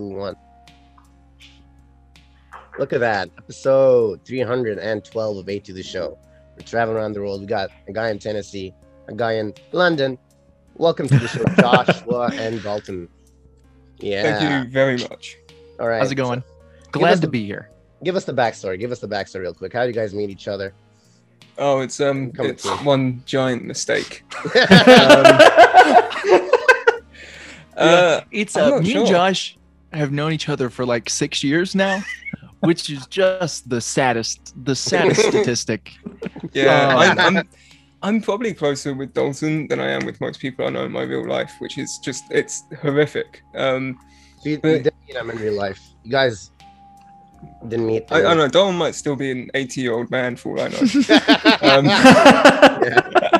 two, one. Look at that. Episode 312 of A to the Show. We're traveling around the world. We got a guy in Tennessee, a guy in London. Welcome to the show, Joshua and Dalton. Yeah. Thank you very much. All right. How's it going? us Glad to the- be here. Give us the backstory. Give us the backstory real quick. How do you guys meet each other? Oh, it's um, Come it's one giant mistake. Yeah, Uh, it's I'm uh, not me and. Josh have known each other for like six years now, which is just the saddest, the saddest statistic. yeah, Oh. I'm, I'm, I'm probably closer with Dalton than I am with most people I know in my real life, which is just it's horrific. Um, So you, you But- didn't meet him in real life. You guys didn't meet. I, I don't know. Dalton might still be an 80 year old man for all I know. Um,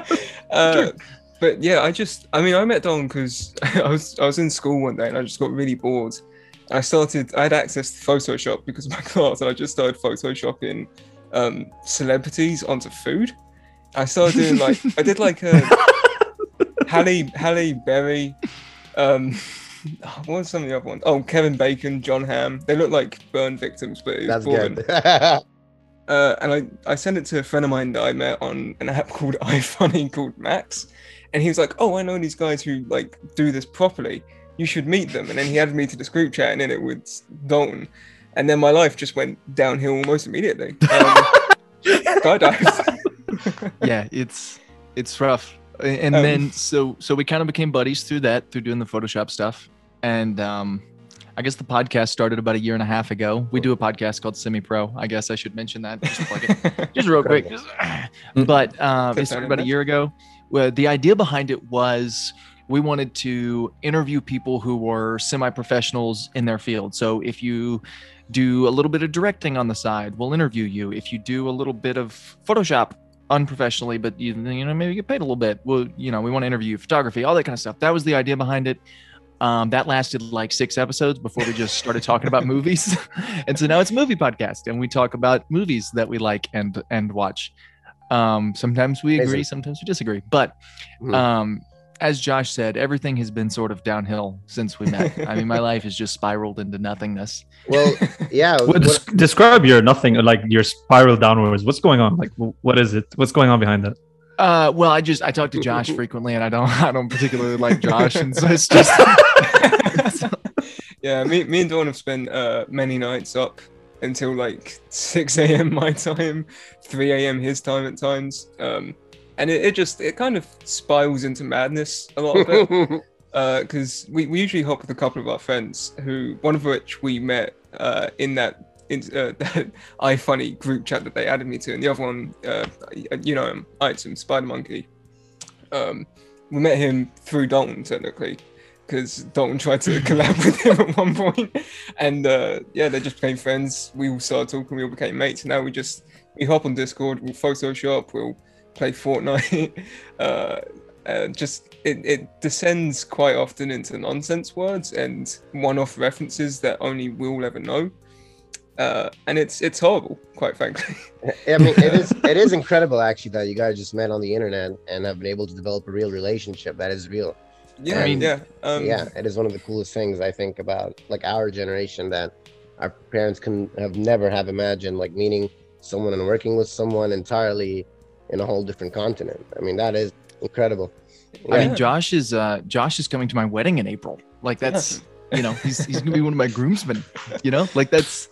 uh, but yeah, I just, I mean, I met Don because I was, I was in school one day and I just got really bored. I started, I had access to Photoshop because of my class, and I just started photoshopping um, celebrities onto food. I started doing like, I did like a Halle, Halle Berry. Um, what was some of the other ones? Oh, Kevin Bacon, Jon Hamm. They look like burn victims, but it was That's good. Uh, and I, I sent it to a friend of mine that I met on an app called iFunny called Max. And he was like, Oh, I know these guys who like do this properly. You should meet them. And then he added me to this group chat and in it was Dalton. And then my life just went downhill almost immediately. Um, yeah, it's it's rough. And Um, then so so we kind of became buddies through that, through doing the Photoshop stuff. And um I guess the podcast started about a year and a half ago. We do a podcast called Semi Pro. I guess I should mention that. Just plug it. just real quick. Just- but um, it started about a year ago. Well, the idea behind it was we wanted to interview people who were semi-professionals in their field. So if you do a little bit of directing on the side, we'll interview you. If you do a little bit of Photoshop unprofessionally, but you, you know maybe get paid a little bit, well, you know we want to interview you, photography, all that kind of stuff. That was the idea behind it. Um, that lasted like six episodes before we just started talking about movies, and so now it's a movie podcast, and we talk about movies that we like and and watch. Um, sometimes we agree, sometimes we disagree, but Mhm. um, as Josh said, everything has been sort of downhill since we met. I mean, my life has just spiraled into nothingness. well, yeah. What, what- des- describe your nothing, like your spiral downwards. What's going on? Like, what is it? What's going on behind that? Uh, well, I just I talk to Josh frequently, and I don't I don't particularly like Josh, and so it's just yeah, me, me and Dawn have spent uh, many nights up until like 6 a.m. my time, 3 a.m. his time at times. Um, and it, it just, it kind of spirals into madness a lot of it. because we, we usually hop with a couple of our friends who one of which we met uh, in that in uh, that iFunny group chat that they added me to, and the other one, uh, you know him, Item Spider Monkey. Um, we met him through Dalton technically, because Dalton tried to collab with him at one point, and uh, yeah, they just became friends. We all started talking, we all became mates, and now we just we hop on Discord, we'll Photoshop, we'll play Fortnite. uh, uh, just it, it descends quite often into nonsense words and one-off references that only we'll ever know. Uh, and it's it's horrible, quite frankly. I mean, it is it is incredible actually that you guys just met on the internet and have been able to develop a real relationship that is real. yeah, I I mean, mean, yeah, um, yeah, it is one of the coolest things I think about like our generation that our parents can have never have imagined like meeting someone and working with someone entirely in a whole different continent. I mean, that is incredible. I mean, Josh is uh, Josh is coming to my wedding in April. Like that's you know he's he's gonna be one of my groomsmen. You know, like that's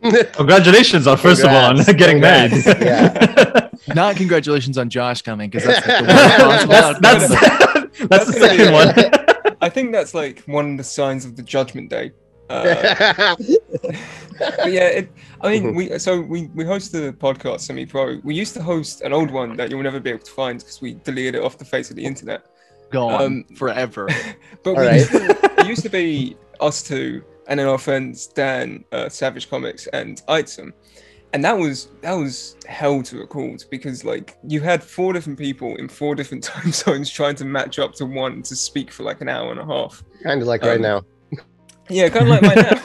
Congratulations on first of all on Congrats. getting married. Yeah. not congratulations on Josh coming because that's like the worst possible that's that's that's the second one. I think that's like one of the signs of the Judgment Day. Uh, yeah, it, I mean, we so we we host the podcast semi pro. We used to host an old one that you'll never be able to find because we deleted it off the face of the internet. gone Um, forever. But we right. used to, it used to be us two, and then our friends Dan, uh, Savage Comics, and Item, and that was that was hell to record because like you had four different people in four different time zones trying to match up to one to speak for like an hour and a half. kind of like right Um, now. Yeah, kind of like my now.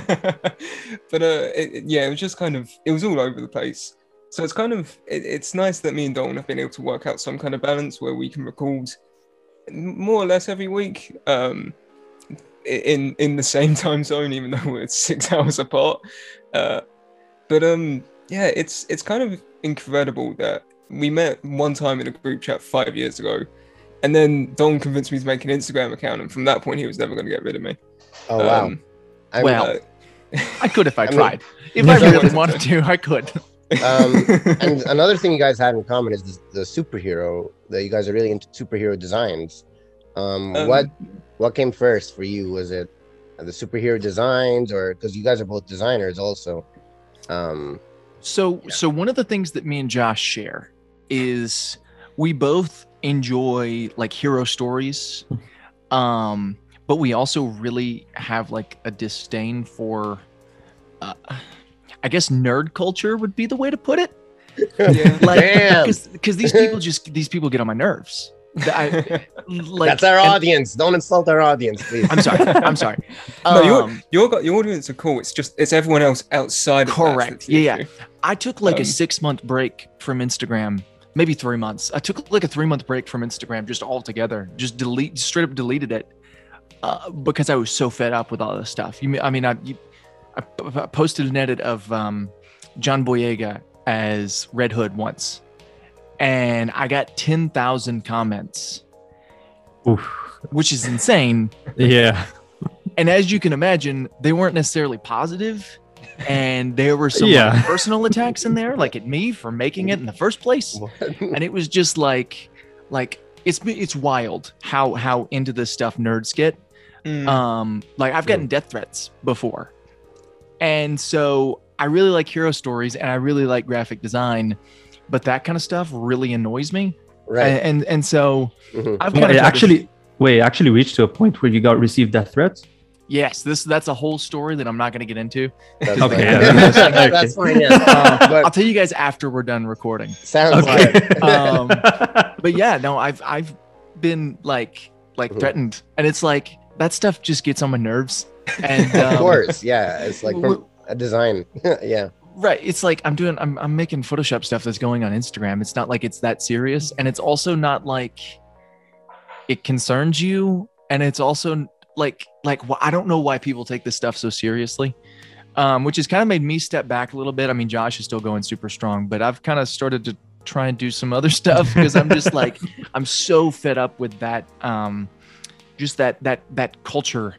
but uh, it, yeah, it was just kind of it was all over the place. So it's kind of it, it's nice that me and Dalton have been able to work out some kind of balance where we can record more or less every week. Um, in in the same time zone, even though we're six hours apart. Uh, but um, yeah, it's it's kind of incredible that we met one time in a group chat five years ago, and then Don convinced me to make an Instagram account, and from that point, he was never going to get rid of me. Oh wow. Um, I- well, uh, I could if I, I mean- tried. If I really wanted to, I could. um, and another thing you guys had in common is the, the superhero that you guys are really into superhero designs. Um, Um, what what came first for you? Was it the superhero designs, or because you guys are both designers also? Um, So, Yeah. so one of the things that me and Josh share is we both enjoy like hero stories, um, but we also really have like a disdain for, uh, I guess, nerd culture would be the way to put it. yeah. Like, Damn. because these people just these people get on my nerves. I, like, That's our and- audience. Don't insult our audience, please. I'm sorry. I'm sorry. No, you're- Um, Your gu- your audience are cool. It's just it's everyone else outside. Correct. that's Yeah, yeah. I took like Um, a six month break from Instagram, maybe three months. I took like a three month break from Instagram just altogether, just delete, straight up deleted it uh, because I was so fed up with all this stuff. You, I mean, I, you, I p- p- posted an edit of um, John Boyega as Red Hood once, and I got 10,000 comments, Oof. which is insane. Yeah. And as you can imagine, they weren't necessarily positive, and there were some like, personal attacks in there, like at me for making it in the first place. And it was just like, like it's it's wild how how into this stuff nerds get. Mm. Um, like I've gotten death threats before, and so I really like hero stories and I really like graphic design, but that kind of stuff really annoys me. right. And and, and so Mhm. I've Well, kind of it actually, wait, actually reached to a point where you got received death threats. yes, this that's a whole story that I'm not going to get into. That's Okay, fine. yeah. That's fine. Yeah. Uh, But- I'll tell you guys after we're done recording. Sounds Okay. like Um, But yeah, no, I've I've been like like Mhm. threatened, and it's like that stuff just gets on my nerves. And um, of course, yeah. It's like a design. yeah. right, it's like I'm doing I'm I'm making Photoshop stuff that's going on Instagram. It's not like it's that serious, and it's also not like it concerns you, and it's also like like wh- I don't know why people take this stuff so seriously. Um, which has kind of made me step back a little bit. I mean, Josh is still going super strong, but I've kind of started to try and do some other stuff because I'm just like I'm so fed up with that um just that that that culture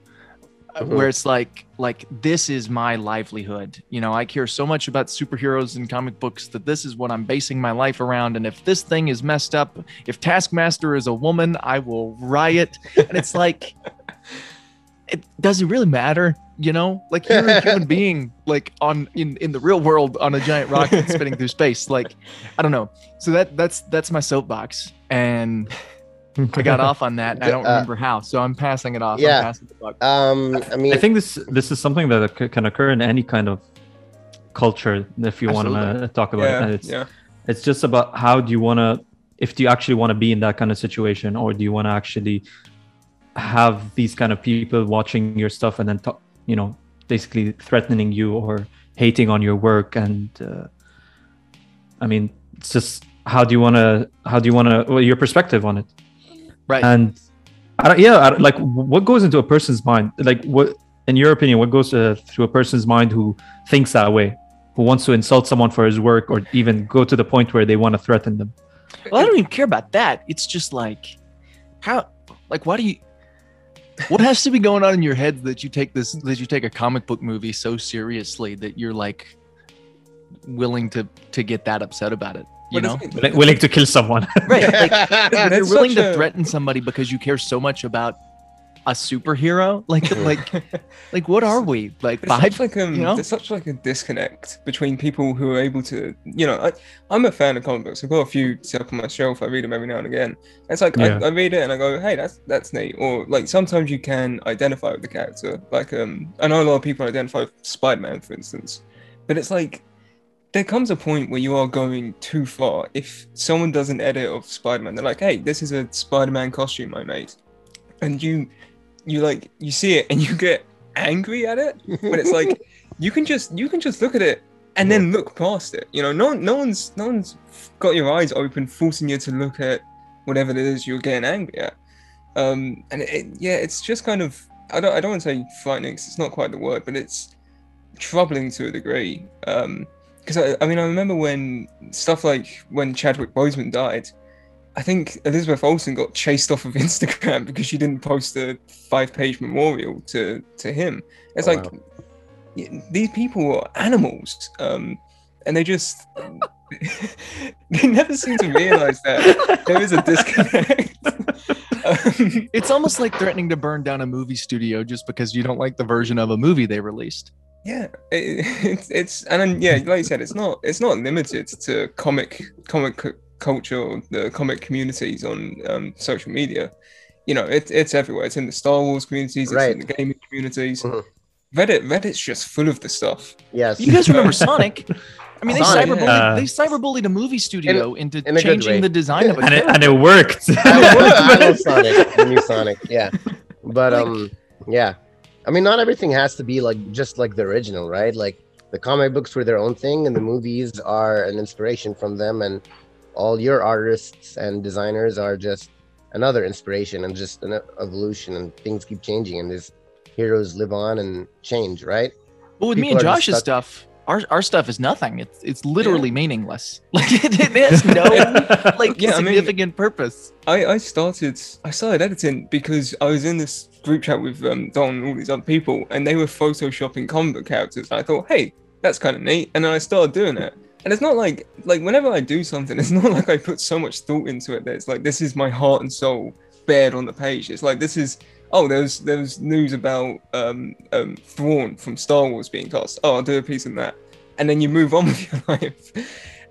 Mhm. where it's like like this is my livelihood. You know, I care so much about superheroes and comic books that this is what I'm basing my life around and if this thing is messed up, if Taskmaster is a woman, I will riot. And it's like it doesn't really matter, you know? Like you're a human being like on in in the real world on a giant rocket spinning through space. Like I don't know. So that that's that's my soapbox, and I got off on that. And I don't Uh, remember how, so I'm passing it off. yeah. I'm the. Um. I mean, I think this this is something that can occur in any kind of culture if you want to talk about it. yeah, And it's yeah. it's just about how do you want to if do you actually want to be in that kind of situation or do you want to actually have these kind of people watching your stuff and then talk, you know basically threatening you or hating on your work and uh, i mean it's just how do you want to how do you want to well, your perspective on it Right. and I don't, yeah I, don't- like what goes into a person's mind like what in your opinion what goes uh, through a person's mind who thinks that way who wants to insult someone for his work or even go to the point where they want to threaten them well, I don't even care about that. It's just like how, like, why do you? What has to be going on in your head that you take this that you take a comic book movie so seriously that you're like willing to to get that upset about it? You know, Willing- willing to kill someone right? Like, you're willing to a- threaten somebody because you care so much about a superhero. Like, like, like, what are we? Like But it's five? such like um, you know? there's such like a disconnect between people who are able to, you know, I, I'm a fan of comic books. I've got a few set up on my shelf. I read them every now and again. It's like Yeah. I, I read it and I go, hey, that's that's neat. Or like sometimes you can identify with the character. Like um, I know a lot of people identify with Spider-Man, for instance, but it's like there comes a point where you are going too far. If someone does an edit of Spider-Man, they're like, hey, this is a Spider-Man costume I made, and you you like you see it and you get angry at it but it's like you can just you can just look at it and then look past it you know no no one's no one's got your eyes open forcing you to look at whatever it is you're getting angry at um and it, yeah it's just kind of I don't I don't want to say frightening. 'cause it's not quite the word, but it's troubling to a degree. Um, because I, I mean I remember when stuff like when Chadwick Boseman died, I think Elizabeth Olsen got chased off of Instagram because she didn't post a five-page memorial to to him. It's Oh, like y- these people are animals, um, and they just they never seem to realize that there is a disconnect. um, It's almost like threatening to burn down a movie studio just because you don't like the version of a movie they released. Yeah, it, it's it's and then yeah, like you said, it's not it's not limited to comic comic cu- culture or the comic communities on um, social media. You know, it, it's everywhere. It's in the Star Wars communities, it's Right. in the gaming communities. Mhm. Reddit Reddit's just full of the stuff. Yes. You guys remember Sonic? I mean, they Sonic, cyberbullied, yeah. they cyberbullied a movie studio into in changing the design of a and it, and it worked. I love, I love Sonic, the new Sonic. Yeah, but Like- um, yeah. I mean, not everything has to be like just like the original, right? Like the comic books were their own thing, and the movies are an inspiration from them, and all your artists and designers are just another inspiration and just an evolution, and things keep changing, and these heroes live on and change, right? But with me and people are just Josh's stuff, our, our stuff is nothing. It's it's literally meaningless. Like it, it has no like Yeah, I mean- significant purpose. I, I started I started editing because I was in this group chat with um, Don and all these other people, and they were photoshopping comic book characters. And I thought, hey, that's kind of neat, and then I started doing it. And it's not like like whenever I do something, it's not like I put so much thought into it that it's like this is my heart and soul bared on the page. It's like this is oh there's there's news about um, um Thrawn from Star Wars being cast. Oh, I'll do a piece on that, and then you move on with your life.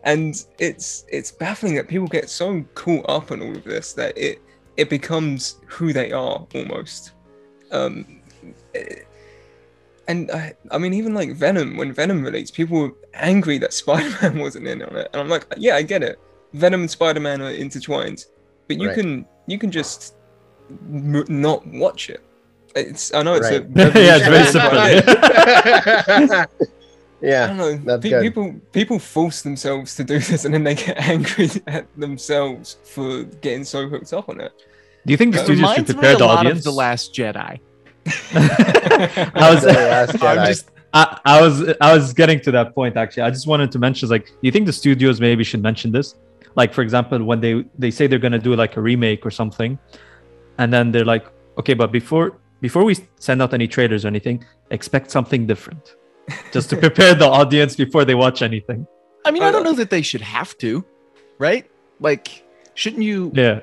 And it's it's baffling that people get so caught up in all of this that it it becomes who they are almost. Um, and I, I mean, even like Venom, when Venom released, people were angry that Spider Man wasn't in on it, and I'm like, yeah, I get it. Venom and Spider Man are intertwined, but you Right. can you can just m- not watch it. It's I know it's a Right. Yeah, it's very revolutionary, but simple. I yeah, don't know. that's pe- good. people people force themselves to do this, and then they get angry at themselves for getting so hooked up on it. Do you think the It studios should prepare the audience? the Last Jedi. I was, The Last I'm Jedi. just, I, I was, I was getting to that point actually. I just wanted to mention, like, do you think the studios maybe should mention this? Like, for example, when they they say they're gonna do like a remake or something, and then they're like, okay, but before before we send out any trailers or anything, expect something different, just to prepare the audience before they watch anything. I mean, I I don't don't- know that they should have to, right? Like, shouldn't you? Yeah,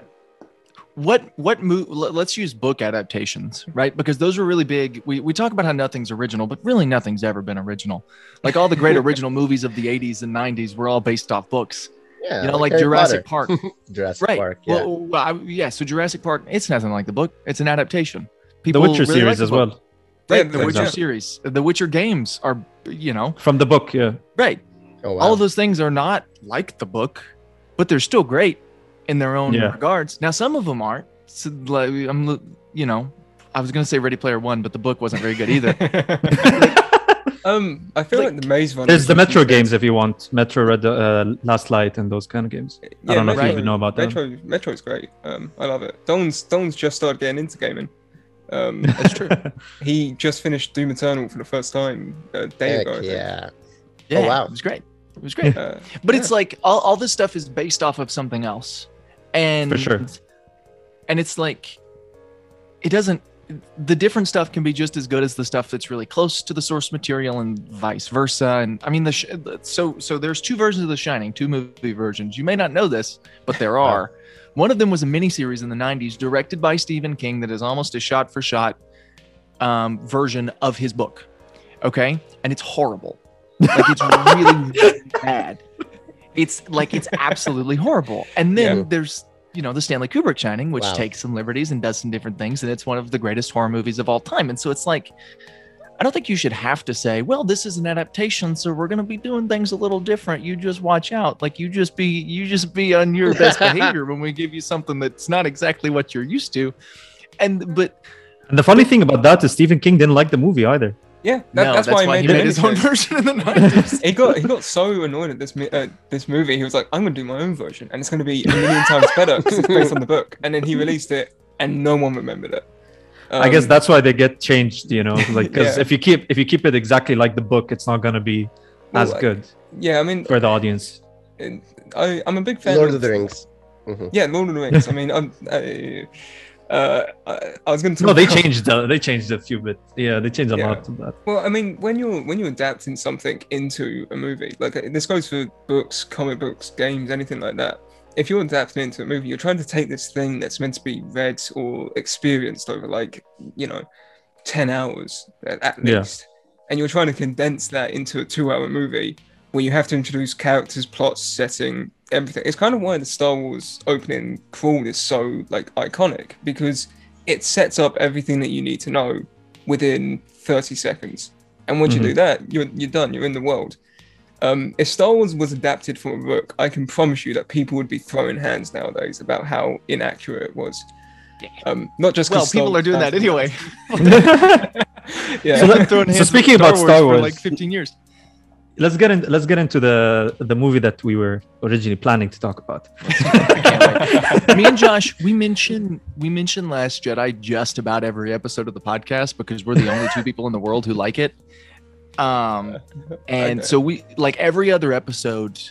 What what move? Let's use book adaptations, right? Because those are really big. We we talk about how nothing's original, but really nothing's ever been original. Like all the great original movies of the '80s and '90s were all based off books. yeah, you know, like Harry Jurassic Potter. Park, Jurassic right? Park. Yeah, Well, well, I, yeah. So Jurassic Park, it's nothing like the book. It's an adaptation. the People Witcher really like series the as book. well Yeah, Right, the for Witcher series, the Witcher games are, you know, from the book. Yeah, right. oh wow. All of those things are not like the book, but they're still great in their own Yeah. regards. Now, some of them aren't. So, like, I'm, you know, I was gonna say Ready Player One, but the book wasn't very good either. um, I feel like, Like, the Maze Runner. there's the Metro usually- games if you want Metro Red, uh, Last Light, and those kind of games. Yeah, don't know if you even know about that. Metro. Metro's great. Um, I love it. Don's Don's just started getting into gaming. Um, That's true. he just finished Doom Eternal for the first time a day Heck ago. I think. yeah. Yeah, wow. it was great. It was great. Uh, But yeah. it's like all, all this stuff is based off of something else, and For sure. And it's like it doesn't. The different stuff can be just as good as the stuff that's really close to the source material, and vice versa. And I mean, the sh- so so there's two versions of The Shining, two movie versions. You may not know this, but there are. One of them was a miniseries in the '90s, directed by Stephen King, that is almost a shot-for-shot um, version of his book. Okay, and it's horrible. Like it's really, really bad. It's like it's absolutely horrible. And then Yeah. there's you know the Stanley Kubrick Shining, which Wow. takes some liberties and does some different things, and it's one of the greatest horror movies of all time. And so it's like, I don't think you should have to say, well, this is an adaptation, so we're gonna be doing things a little different. You just watch out. Like you just be you just be on your best behavior when we give you something that's not exactly what you're used to. And but And the funny thing about that is Stephen King didn't like the movie either. Yeah, that, no, that's, why he made, he the made his own version in the 90s. he got he got so annoyed at this mi- uh, this movie. He was like, "I'm gonna do my own version, and it's gonna be a million times better because it's based on the book." And then he released it, and no one remembered it. I guess Um, that's why they get changed, you know, like because Yeah. if you keep if you keep it exactly like the book, it's not gonna be well, as like, good Yeah, I mean, for the audience. I, I'm a big fan. Lord of the Rings. Mhm. Yeah, Lord of the Rings. I mean, I'm, I, uh, I, I was going to. No, they changed the they changed a few bit. Yeah, they changed a Yeah. lot of that. Well, I mean, when you're when you're adapting something into a movie, like uh, this goes for books, comic books, games, anything like that. If you're adapting into a movie, you're trying to take this thing that's meant to be read or experienced over like you know, ten hours at, at Yeah. least, and you're trying to condense that into a two-hour movie where you have to introduce characters, plots, setting, everything. It's kind of why the Star Wars opening crawl is so like iconic because it sets up everything that you need to know within 30 seconds. And once you do that, you're you're done. You're in the world. Um, if Star Wars was adapted from a book, I can promise you that people would be throwing hands nowadays about how inaccurate it was. Um, not just 'cause Well, Star people Wars are doing that anyway. Yeah. So I've let- thrown so hands with speaking about Star for Wars- like 15 years. Let's get in. Let's get into the the movie that we were originally planning to talk about. Me and Josh, we mention we mention Last Jedi just about every episode of the podcast because we're the only two people in the world who like it. Um, and Okay. so we like every other episode,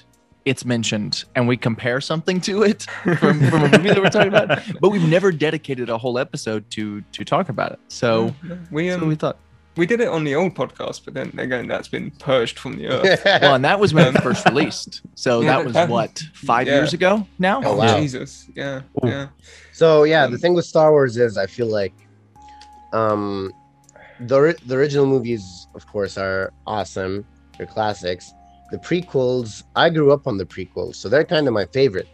it's mentioned, and we compare something to it from, from a movie that we're talking about. But we've never dedicated a whole episode to to talk about it. So, we so um, we thought, we did it on the old podcast, but then again, that's been purged from the earth. well, and that was when it first released. So Yeah, that was that- what five yeah. years ago now. Oh, wow. Jesus! Yeah, Ooh. yeah. So yeah, Um, the thing with Star Wars is I feel like um the the original movies of course are awesome. They're classics. The prequels, I grew up on the prequels, so they're kind of my favorite,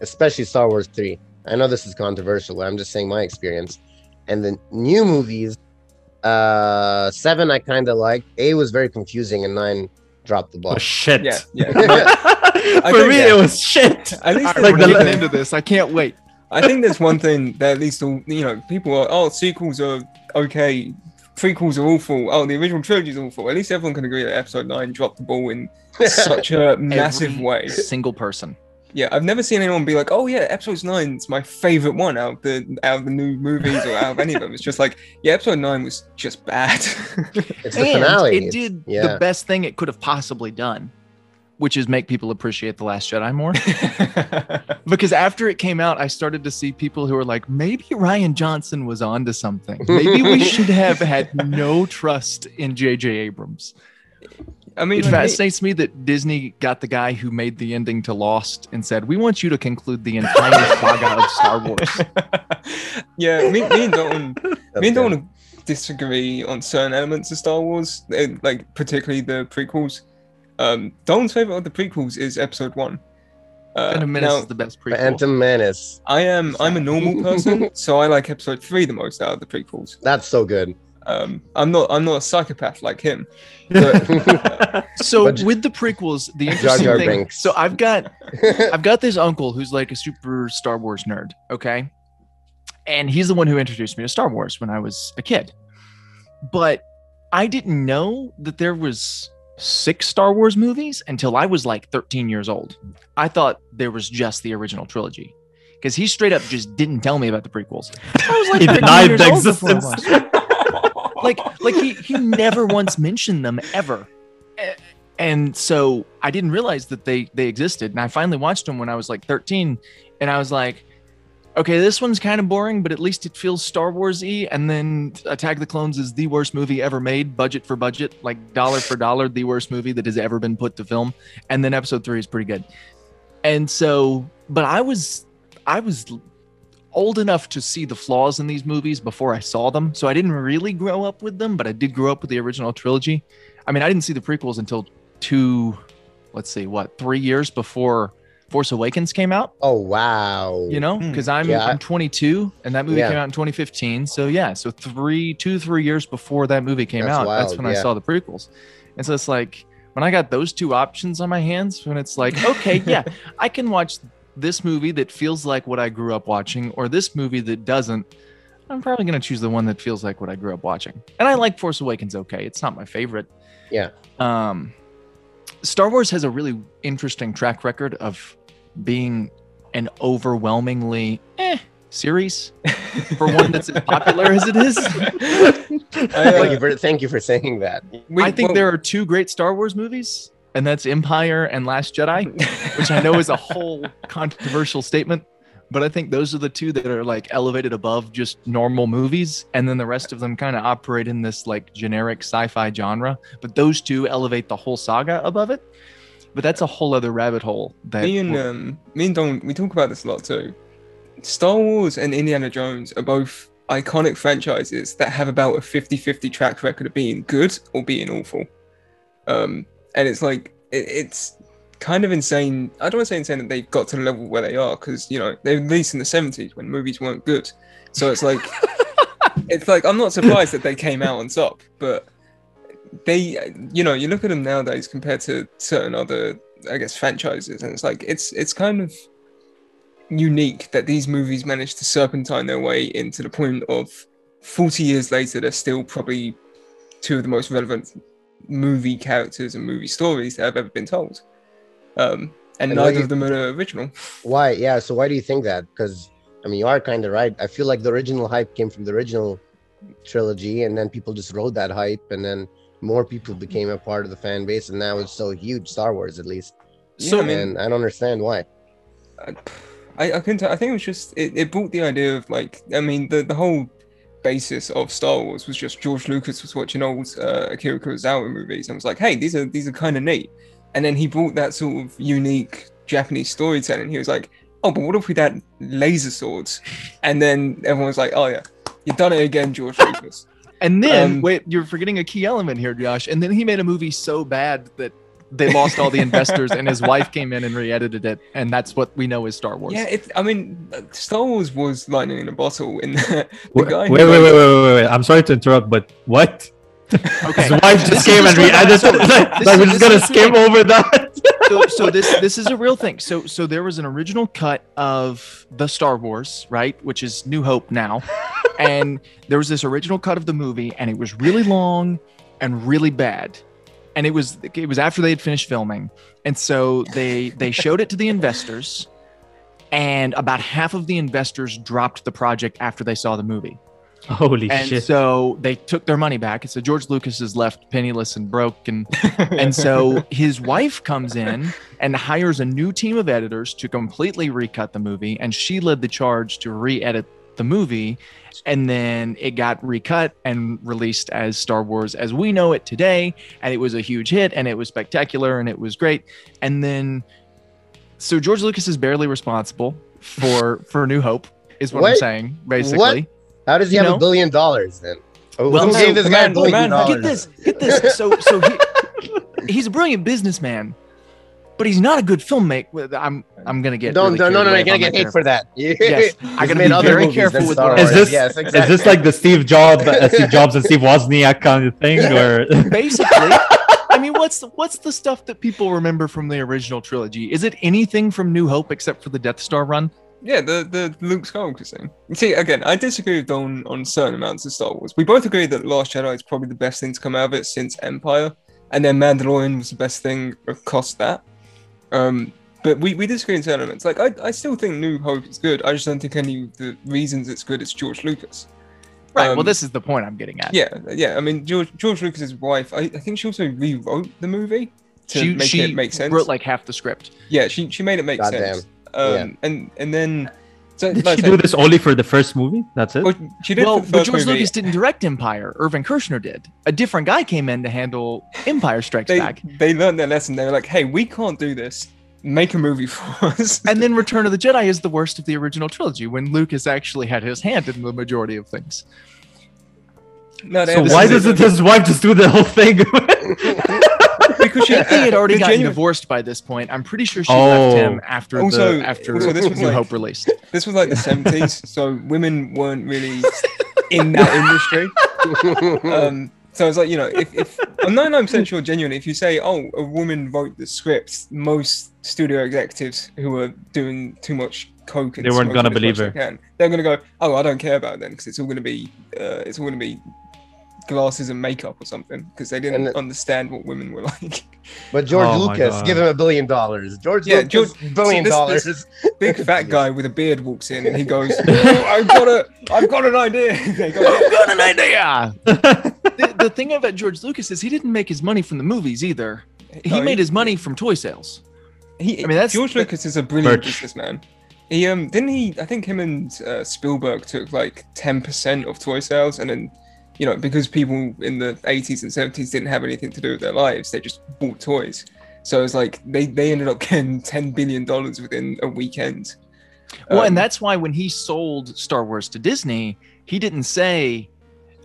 especially Star Wars 3. I know this is controversial, I'm just saying my experience. And the new movies uh 7 I kind of liked. A was very confusing and 9 dropped the ball. Oh shit! Yeah, yeah. For think- me, yeah. it was shit. At least All right, Like we're the- one getting into this. I can't wait. I think there's one thing that at least all you know people are oh sequels are okay, prequels are awful. Oh, the original trilogy is awful. At least everyone can agree that Episode Nine dropped the ball in such a massive Every way. Single person. Yeah, I've never seen anyone be like, "Oh yeah, Episode Nine is my favorite one out of the out of the new movies or out of any of them." It's just like, yeah, Episode Nine was just bad. It's the And finale. It did yeah. the best thing it could have possibly done, which is make people appreciate The Last Jedi more. because after it came out, I started to see people who were like, maybe Rian Johnson was onto something. Maybe we should have had no trust in J.J. Abrams. I mean, It like, fascinates me that Disney got the guy who made the ending to Lost and said, "We want you to conclude the entire saga of Star Wars." yeah, me, me and Dalton, That's me and good. Dalton disagree on certain elements of Star Wars, eh, like particularly the prequels. Um, Dalton's favorite of the prequels is Episode One. Uh, Phantom Menace now, is the best prequel. Phantom Menace. I am I'm a normal person, so I like Episode Three the most out of the prequels. That's so good. Um, I'm not I'm not a psychopath like him. But, So But- with the prequels, the interesting Jar thing. Binks. So I've got I've got this uncle who's like a super Star Wars nerd, okay? And he's the one who introduced me to Star Wars when I was a kid. But I didn't know that there was six Star Wars movies until I was like 13 years old. I thought there was just the original trilogy. Because he straight up just didn't tell me about the prequels. I was like He 13 denied years the old existence. Like like he he never once mentioned them ever. And so i didn't realize that they they existed. And i finally watched them when i was like 13 and i was like okay this one's kind of boring but at least it feels star wars-y. And then attack of the clones is the worst movie ever made budget for budget like dollar for dollar the worst movie that has ever been put to film. And then episode 3 is pretty good. And so but i was i was old enough to see the flaws in these movies before I saw them. So I didn't really grow up with them, but I did grow up with the original trilogy. I mean, I didn't see the prequels until two, let's see, what, three years before Force Awakens came out, oh wow. you know, Hmm. because I'm, Yeah. I'm 22 and that movie Yeah. came out in 2015. So yeah, so three, two, three years before that movie came That's out, that's wild, when I saw the prequels. And so it's like, when I got those two options on my hands, when it's like, okay, yeah, I can watch this movie that feels like what I grew up watching, or this movie that doesn't. I'm probably gonna choose the one that feels like what I grew up watching. And I like Force Awakens. Okay, it's not my favorite. Yeah. Um, Star Wars has a really interesting track record of being an overwhelmingly eh series for one that's as popular as it is. I, thank you for thank you for saying that. we- I think well, there are two great Star Wars movies, and that's Empire and Last Jedi, which I know is a whole controversial statement, but I think those are the two that are like elevated above just normal movies, and then the rest of them kind of operate in this like generic sci-fi genre. But those two elevate the whole saga above it. But that's a whole other rabbit hole. That me and um, me and Don, we talk about this a lot too. Star Wars and Indiana Jones are both iconic franchises that have about a 50-50 track record of being good or being awful. Um, and it's like it, it's kind of insane. I don't want to say insane that they've got to the level where they are because you know they were released in the 70s when movies weren't good. So it's like it's like I'm not surprised that they came out on top, but they you know you look at them nowadays compared to certain other I guess franchises, and it's like it's it's kind of unique that these movies managed to serpentine their way into the point of 40 years later they're still probably two of the most relevant movie characters and movie stories that have ever been told. Um, and, And neither of them are original. Why? Yeah. So why do you think that? Because I mean, you are kind of right. I feel like the original hype came from the original trilogy, and then people just rode that hype, and then more people became a part of the fan base, and now it's so huge. Star Wars, at least. So, I mean, and I don't understand why. I, I couldn't. I think it was just it, it brought the idea of like I mean the the whole basis of Star Wars was just George Lucas was watching old uh, Akira Kurosawa movies and was like, hey, these are these are kind of neat. And then he brought that sort of unique Japanese storytelling. He was like, oh, but what if we had laser swords? And then everyone was like, oh yeah, you've done it again, George Lucas. And then Um, wait, you're forgetting a key element here, Josh. And then he made a movie so bad that they lost all the investors, and his wife came in and re-edited it, and that's what we know as Star Wars. Yeah, it. I mean, Star Wars was lightning in a bottle. In the, the Wait, guy wait, who wait, wait, wait, wait, wait. I'm sorry to interrupt, but what? Okay. His wife just came is and what- re-edited. so- Like, like is- we're just gonna is the skim thing. over that. so, so this this is a real thing. So so there was an original cut of the Star Wars, right, which is New Hope now, and there was this original cut of the movie, and it was really long and really bad, and it was it was after they had finished filming, and so they they showed it to the investors, and about half of the investors dropped the project after they saw the movie. Holy And shit! so they took their money back. And so George Lucas is left penniless and broke. And and so his wife comes in and hires a new team of editors to completely recut the movie. And she led the charge to re-edit the movie. And then it got recut and released as Star Wars as we know it today. And it was a huge hit and it was spectacular and it was great. And then so George Lucas is barely responsible for for New Hope, is what, I'm saying, basically. How does he You have know? a billion dollars then? Oh, who Well, who so- gave this guy man, a billion man, dollars? Get this, get this. So, so he, he's a brilliant businessman, but he's not a good filmmaker. I'm, I'm gonna get. Don't, really don't, no, no, carried no, away you're gonna I'm get not hate for that. Yes, I He's gotta be other very careful with Star what I Is this yes, is this like the Steve Jobs, uh, Steve Jobs and Steve Wozniak kind of thing, or. Basically, I mean, what's the, what's the stuff that people remember from the original trilogy? Is it anything from New Hope except for the Death Star run? Yeah, the the Luke Skywalker thing. See, again, I disagree with Don on certain amounts of Star Wars. We both agree that Last Jedi is probably the best thing to come out of it since Empire, and then Mandalorian was the best thing across that. Um, but we, we disagree in certain elements. Like, I, I still think New Hope is good. I just don't think any of the reasons it's good is George Lucas. Right. Um, well, this is the point I'm getting at. Yeah, yeah. I mean, George George Lucas's wife. I, I think she also rewrote the movie to she make she it make sense. wrote like half the script. yeah, she she made it make Goddamn. sense. Um, and and then so did like she do this only for the first movie? That's it. well, she did Well, but George movie. Lucas didn't direct Empire. Irvin Kershner did. A different guy came in to handle Empire Strikes they, Back. they learned their lesson. They were like, "Hey, we can't do this. Make a movie for us." And then Return of the Jedi is the worst of the original trilogy when Lucas actually had his hand in the majority of things. no, So why doesn't it. his wife just do the whole thing? Because she He had already gotten genu- divorced by this point. I'm pretty sure she Oh. left him after Also- the after also this was New like- Hope released. This was like the seventies, so women weren't really in that industry. Um, so it's like you know, if, if I'm 99 percent sure, genuinely, if you say, "Oh, a woman wrote the script," most studio executives who were doing too much coke and They weren't gonna believe much as they Can, they're gonna go, "Oh, I don't care about them because it's all gonna be, uh, it's all gonna be glasses and makeup or something because they didn't the- understand what women were like. But George Oh Lucas, give him a billion dollars. George Yeah, Lucas, George- billion this- dollars. this- Big fat guy with a beard walks in and he goes, "Oh, "I've got a, I've got an idea." Go, I've got an idea. the, the thing about George Lucas is he didn't make his money from the movies either. He No, made his money from toy sales. He, I mean, that's- George Lucas is a brilliant Birch. businessman. He um didn't he? I think him and uh, Spielberg took like ten percent of toy sales, and then you know because people in the eighties and seventies didn't have anything to do with their lives, they just bought toys. So it's like they they ended up getting ten billion dollars within a weekend. Well, Um, and that's why when he sold Star Wars to Disney, he didn't say,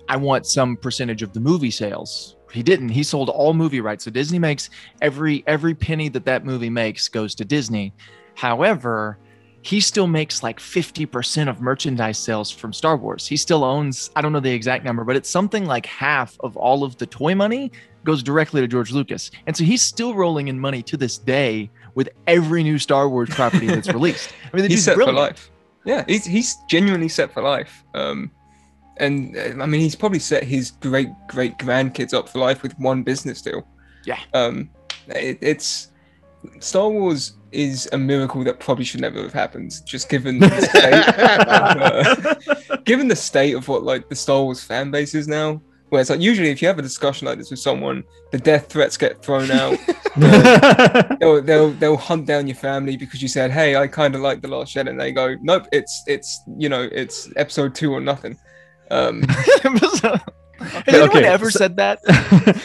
I want some percentage of the movie sales. He didn't. He sold all movie rights. So Disney makes every every penny that that movie makes goes to Disney. However, he still makes like 50% of merchandise sales from Star Wars. He still owns, I don't know the exact number, but it's something like half of all of the toy money goes directly to George Lucas. And so he's still rolling in money to this day with every new Star Wars property that's released. I mean, he's set brilliant. for life. Yeah, he's he's genuinely set for life. Um, and uh, I mean, he's probably set his great great grandkids up for life with one business deal. Yeah. Um, it, it's Star Wars is a miracle that probably should never have happened, just given the state, of, uh, given the state of what like the Star Wars fan base is now. Where it's like usually if you have a discussion like this with someone, the death threats get thrown out. they'll, they'll they'll hunt down your family because you said, "Hey, I kind of like the Last Jedi," and they go, "Nope, it's it's you know it's Episode two or nothing." Um, Has anyone Okay, ever so- said that?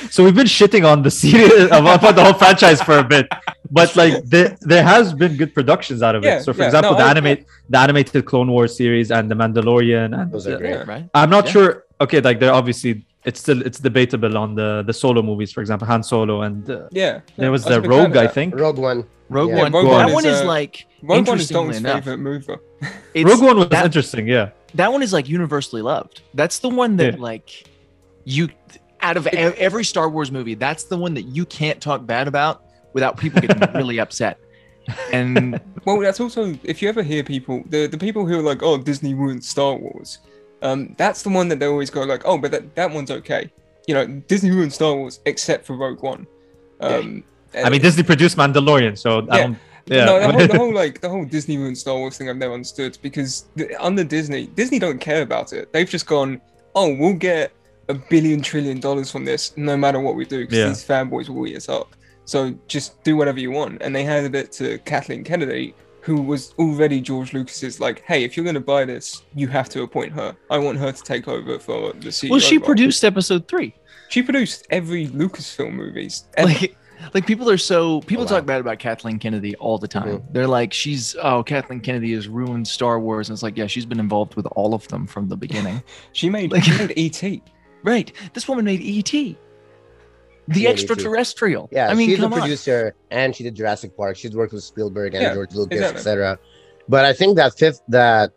so we've been shitting on the series about about the whole franchise for a bit, but like there, there has been good productions out of Yeah, it. So for yeah, example, no, the I- animate the animated Clone Wars series and the Mandalorian and Those are uh, great. yeah. Right? I'm not Yeah. sure. Okay, like they're obviously it's still it's debatable on the the solo movies, for example, Han Solo and uh, yeah, there was was the a big fan Rogue, I think. Rogue One. Rogue Yeah, One. Rogue that One one is, is uh, like Rogue One is interestingly Dom's enough, favorite mover. it's- Rogue One was that, interesting, yeah. that one is like universally loved. That's the one that Yeah. like you out of e- every Star Wars movie, that's the one that you can't talk bad about without people getting really upset. And Well, that's also if you ever hear people, the the people who are like, "Oh, Disney ruined Star Wars," um, that's the one that they always go like, "Oh, but that, that one's okay." You know, Disney ruined Star Wars except for Rogue One. Um, I mean, Disney produced Mandalorian, so I Yeah. don't. Yeah, No, the whole, the whole like the whole Disney ruined Star Wars thing I've never understood because the, under Disney, Disney don't care about it. They've just gone, oh, we'll get a billion trillion dollars from this no matter what we do because Yeah. these fanboys will eat us up. So just do whatever you want. And they handed it to Kathleen Kennedy, who was already George Lucas's like, hey, if you're gonna buy this, you have to appoint her. I want her to take over for the CEO. well, she role." produced episode three. She produced every Lucasfilm movies. ever. Like like people are so people Oh, wow. talk bad about Kathleen Kennedy all the time. Mm-hmm. They're like, she's oh, Kathleen Kennedy has ruined Star Wars. And it's like, yeah, she's been involved with all of them from the beginning. she made like- she made E ET. Right. This woman made E.T. The made E.T.. extraterrestrial. Yeah, I mean, she's a come on. producer and she did Jurassic Park. She's worked with Spielberg and Yeah, George Lucas, exactly. etc. But I think that fifth, that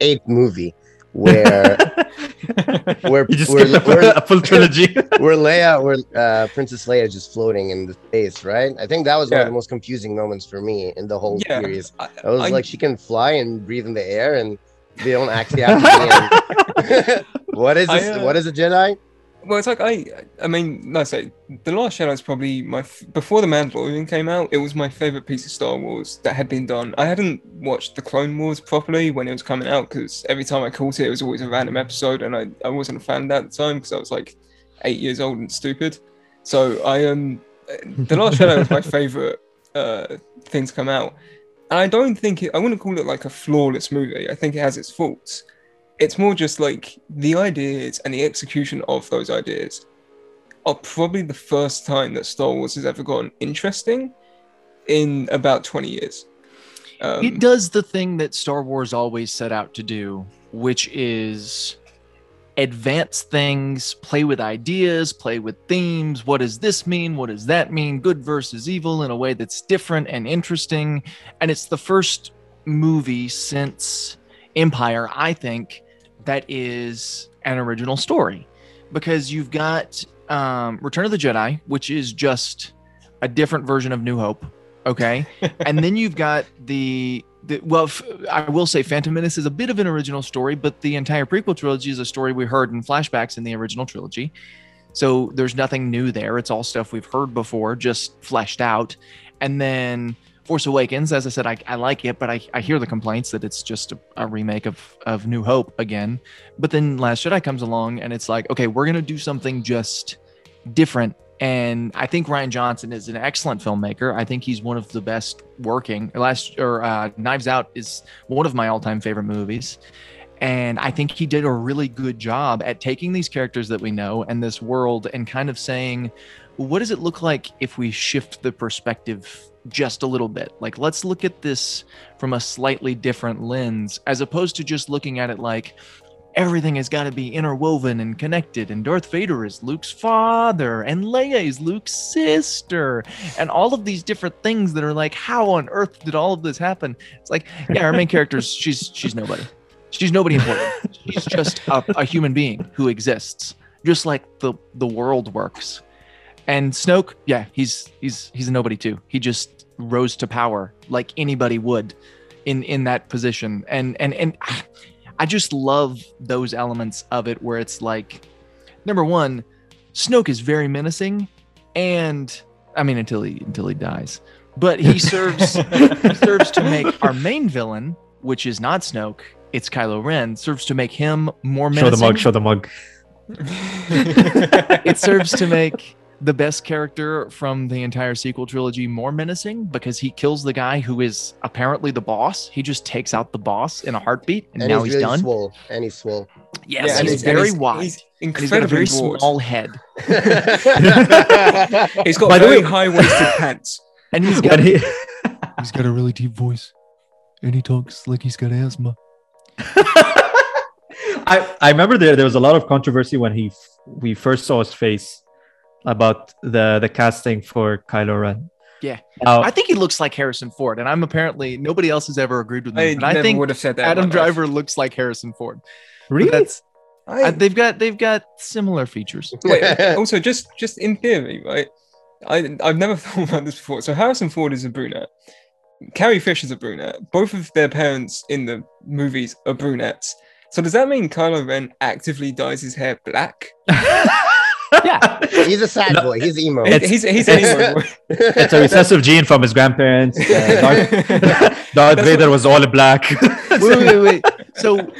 eighth movie where where you just where, skipped a, where, a full trilogy. where Leia, where uh, Princess Leia is just floating in the space, right? I think that was one of the most confusing moments for me in the whole Yeah, series. I, I was I- like, she can fly and breathe in the air, and they don't actually have to be in. what is I, this? uh, what is a Jedi? Well, it's like I, I mean, like I say, The Last Jedi is probably my f- before the Mandalorian came out. It was my favorite piece of Star Wars that had been done. I hadn't watched the Clone Wars properly when it was coming out because every time I caught it, it was always a random episode, and I, I wasn't a fan that at the time because I was like eight years old and stupid. So I um, The Last Jedi was my favorite uh thing to come out, I don't think it. I wouldn't call it like a flawless movie. I think it has its faults it's more just like the ideas and the execution of those ideas are probably the first time that Star Wars has ever gotten interesting in about 20 years. Um, it does the thing that Star Wars always set out to do, which is advance things, play with ideas, play with themes. What does this mean? What does that mean? Good versus evil in a way that's different and interesting. And it's the first movie since Empire, I think, that is an original story because you've got um, Return of the Jedi, which is just a different version of New Hope. Okay. and then you've got the well, I will say Phantom Menace is a bit of an original story, but the entire prequel trilogy is a story we heard in flashbacks in the original trilogy. So there's nothing new there. It's all stuff we've heard before, just fleshed out. And then Force Awakens, as I said, I, I like it, but I, I hear the complaints that it's just a, a remake of, of New Hope again. But then Last Jedi comes along and it's like, okay, we're going to do something just different. And I think Rian Johnson is an excellent filmmaker. I think he's one of the best working. Last or uh, Knives Out is one of my all-time favorite movies. And I think he did a really good job at taking these characters that we know and this world and kind of saying, what does it look like if we shift the perspective just a little bit? Like, let's look at this from a slightly different lens, as opposed to just looking at it like everything has got to be interwoven and connected. And Darth Vader is Luke's father, and Leia is Luke's sister, and all of these different things that are like, how on earth did all of this happen? It's like, yeah, our main character's she's she's nobody. She's nobody important. She's just a, a human being who exists, just like the the world works. And Snoke, yeah, he's he's he's a nobody too. He just rose to power like anybody would in in that position. And and and ah, I just love those elements of it where it's like number 1, Snoke is very menacing and I mean until he until he dies. But he serves he serves to make our main villain, which is not Snoke, it's Kylo Ren, serves to make him more menacing. Show the mug. Show the mug. it serves to make the best character from the entire sequel trilogy more menacing because he kills the guy who is apparently the boss. He just takes out the boss in a heartbeat, and, and now he's, he's, really done. swole. And he's swole. Yes, and he's and very he's- wide. He's and he's got a very broad. small head, He's got By very high-waisted pants. and he's got he, He's got a really deep voice, and he talks like he's got asthma. I, I remember there there was a lot of controversy when he f- we first saw his face about the the casting for Kylo Ren. Yeah. Now, I think he looks like Harrison Ford, and I'm apparently nobody else has ever agreed with me. I but I think would have said that. Adam my life. Driver looks like Harrison Ford. Really? That's I- uh, they've got they've got similar features. Wait, also, just just in theory, right? I I've never thought about this before. So Harrison Ford is a brunette. Carrie Fisher's a brunette. Both of their parents in the movies are brunettes. So does that mean Kylo Ren actively dyes his hair black? Yeah, he's a sad boy. He's emo. It's- he's he's an emo boy. it's a recessive gene from his grandparents. Uh, Darth, Darth That's Vader was all black. wait, wait, wait. So,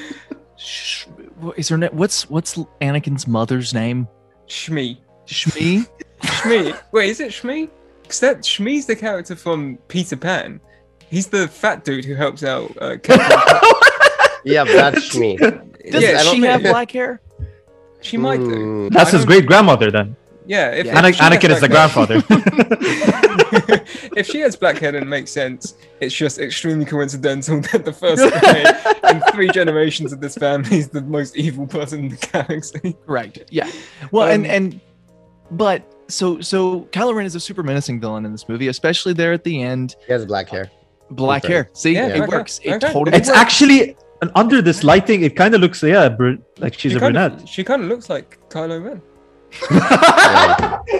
sh- what is her name? What's what's Anakin's mother's name? Shmi. Shmi. Shmi. Wait, is it Shmi? Because that Shmi's the character from Peter Pan. He's the fat dude who helps out uh, yeah, that's me. Doesn't Yeah, she think- have black hair? She might do. Mm. That's I his great grandmother then. Yeah, if, Yeah. if Ana- she has Anakin is the grandfather. if she has black hair, then it makes sense. It's just extremely coincidental that the first guy in three generations of this family is the most evil person in the galaxy. Right. Yeah. Well, and Um, and but so so Kylo Ren is a super menacing villain in this movie, especially there at the end. He has black hair. Black Okay. hair. See, Yeah, it black hair. works. It Black hair. totally it's works. actually and under this lighting, it kind of looks yeah, bru- like she's she a kind brunette. Of, she kind of looks like Kylo Ren.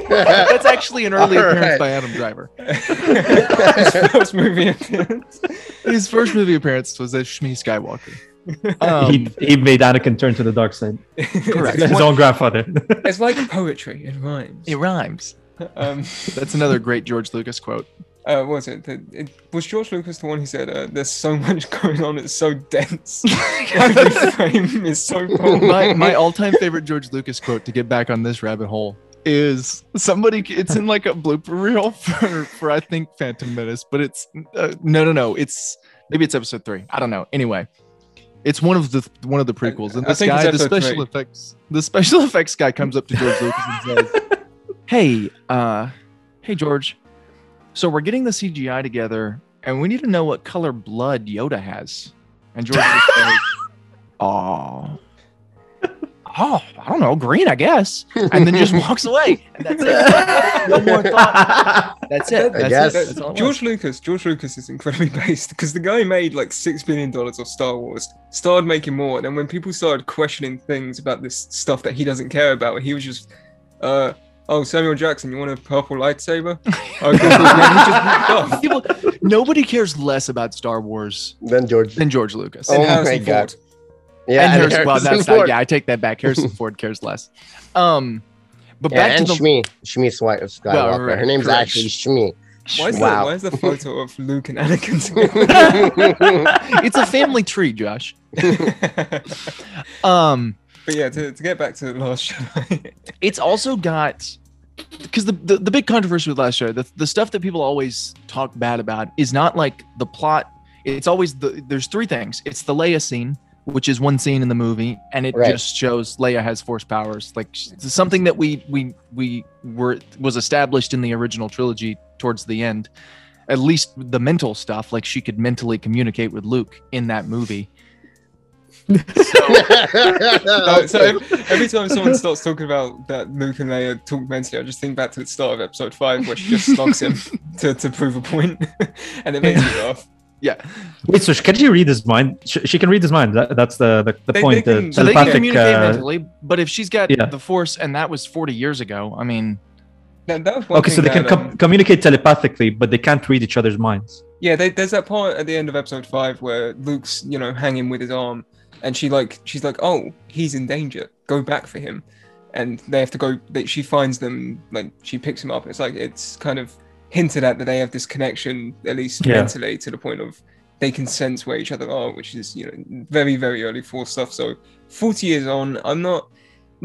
That's actually an early All appearance right. by Adam Driver. His first movie appearance. His first movie appearance was as Shmi Skywalker. Um, he, he made Anakin turn to the dark side. Correct. His own grandfather. It's like poetry. It rhymes. it rhymes. Um, That's another great George Lucas quote. Uh, what was it? The, it? Was George Lucas the one who said, uh, "There's so much going on. It's so dense. Every frame is so bold." my my all-time favorite George Lucas quote to get back on this rabbit hole is somebody it's in like a blooper reel for, for I think Phantom Menace, but it's uh, no no no it's maybe it's episode three I don't know anyway it's one of the one of the prequels and this guy the special three. effects the special effects guy comes up to George Lucas and says hey uh hey George so we're getting the CGI together and we need to know what color blood Yoda has and George just says oh oh, I don't know, green, I guess, and then just walks away. And that's it. No more thought. That's it. I guess. it. That's all it was. George Lucas, George Lucas is incredibly based because the guy made like six billion dollars of Star Wars, started making more, and then when people started questioning things about this stuff that he doesn't care about, he was just, uh, "Oh, Samuel Jackson, you want a purple lightsaber?" Okay, cool. And he just walked off. People, nobody cares less about Star Wars Then George. than George Lucas. And Oh my Harrison God. Yeah, and and Harrison, well, that's Ford. not, yeah, I take that back. Harrison Ford cares less. Um, but Yeah, back and to the Shmi, Shmi Swi- Skywalker. Well, right, Her name's correct. actually Shmi. Why is, Wow. the, why is the photo of Luke and Anakin it's a family tree, Josh. Um, but yeah, to, to get back to the Last Jedi. it's also got because the, the the big controversy with Last show, the, the stuff that people always talk bad about is not like the plot. It's always the there's three things. It's the Leia scene, which is one scene in the movie, and it Right. just shows Leia has force powers, like something that we we we were was established in the original trilogy towards the end. At least the mental stuff, like she could mentally communicate with Luke in that movie. No, so ev- every time someone starts talking about that Luke and Leia talk mentally, I just think back to the start of episode five where she just slugs him to, to prove a point, and it makes me laugh. Yeah, Wait, so can she read his mind? She, she can read his mind. That, that's the the, the They- point. they the so they can communicate uh, mentally, but if she's got yeah. the force, and that was 40 years ago, I mean, That, that was one okay, so they thing can com- um, communicate telepathically, but they can't read each other's minds. Yeah, they, there's that part at the end of episode five where Luke's, you know, hanging with his arm, and she like, she's like, "Oh, he's in danger. Go back for him." And they have to go. They, she finds them, like she picks him up. It's like it's kind of hinted at that they have this connection, at least Yeah. mentally, to the point of they can sense where each other are, which is you know very very early Force stuff. So forty years on, I'm not.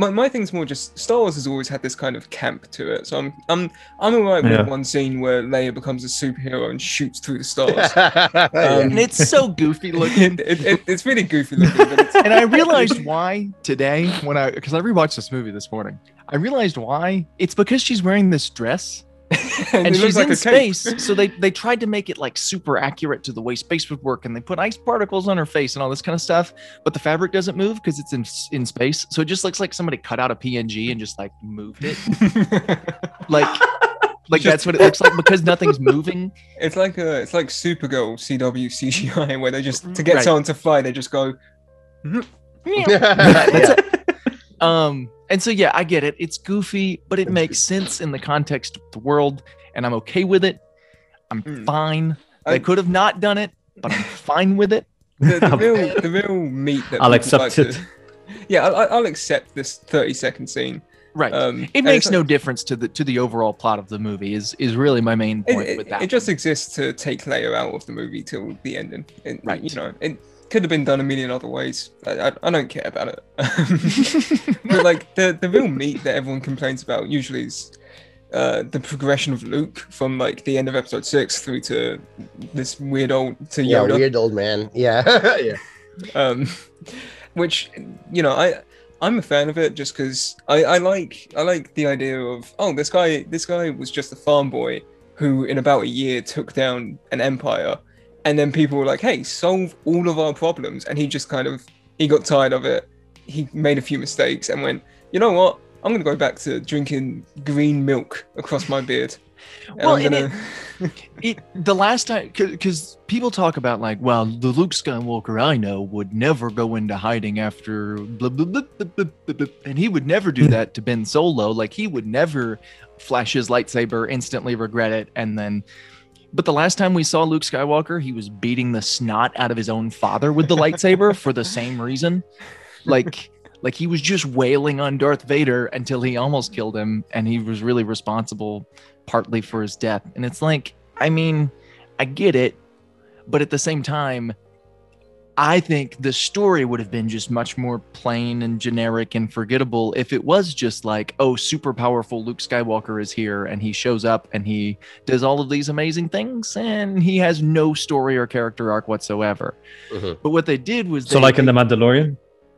My, my thing's more just Star Wars has always had this kind of camp to it, so I'm I'm I'm alright Yeah. with one scene where Leia becomes a superhero and shoots through the stars. Yeah. Um, and it's so goofy looking. it, it, it- it's really goofy looking, and I realized why today when I because I rewatched this movie this morning. I realized why. It's because she's wearing this dress and, and she's like in space. So they they tried to make it like super accurate to the way space would work, and they put ice particles on her face and all this kind of stuff. But the fabric doesn't move because it's in in space, so it just looks like somebody cut out a PNG and just like moved it. Like like Just- that's what it looks like because nothing's moving. it's like a it's like Supergirl CW CGI where they just to mm-hmm. get Right. someone to fly they just go That's it. Um, and so yeah, I get it. It's goofy, but it makes sense in the context of the world, and I'm okay with it. I'm Mm. fine. I- They could have not done it, but I'm fine with it. the, the real the real meat that I'll accept like to- it. yeah, I, I'll accept this thirty second scene. Right. Um, it makes it's no like- difference to the to the overall plot of the movie. Is is really my main It, point it- with that. it just exists to take Leia out of the movie till the ending. And, Right. You know, it could have been done a million other ways. I, I, I don't care about it. but like the the real meat that everyone complains about usually is uh, the progression of Luke from like the end of episode six through to this weird old to Yoda. yeah, weird old man. Yeah. yeah. um, which you know I I'm a fan of it just because I, I like I like the idea of oh this guy this guy was just a farm boy who in about a year took down an empire and then people were like hey solve all of our problems. And he just kind of he got tired of it. He made a few mistakes and went you know what? I'm gonna go back to drinking green milk across my beard. Well, gonna it the last time because people talk about like well the luke skywalker i know would never go into hiding after blah, blah, blah, blah, blah, blah, blah, and he would never do hmm. that to ben solo. Like he would never flash his lightsaber instantly regret it and then but the last time we saw luke skywalker he was beating the snot out of his own father with the lightsaber for the same reason like like he was just wailing on darth vader until he almost killed him and he was really responsible partly for his death. And it's like, I mean, I get it, but at the same time, I think the story would have been just much more plain and generic and forgettable if it was just like, oh, super powerful Luke Skywalker is here and he shows up and he does all of these amazing things and he has no story or character arc whatsoever. Mhm. But what they did was So, they- like in The Mandalorian?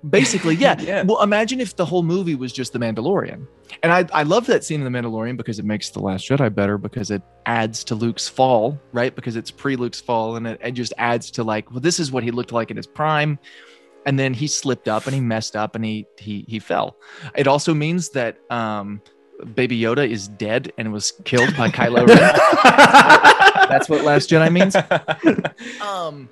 Basically, yeah. Yeah. Well, imagine if the whole movie was just The Mandalorian. And I, I love that scene in The Mandalorian because it makes The Last Jedi better because it adds to Luke's fall, right? Because it's pre Luke's fall and it, it just adds to like, well, this is what he looked like in his prime. And then he slipped up and he messed up and he he he fell. It also means that um Baby Yoda is dead and was killed by Kylo Ren. That's what Last Jedi means. Um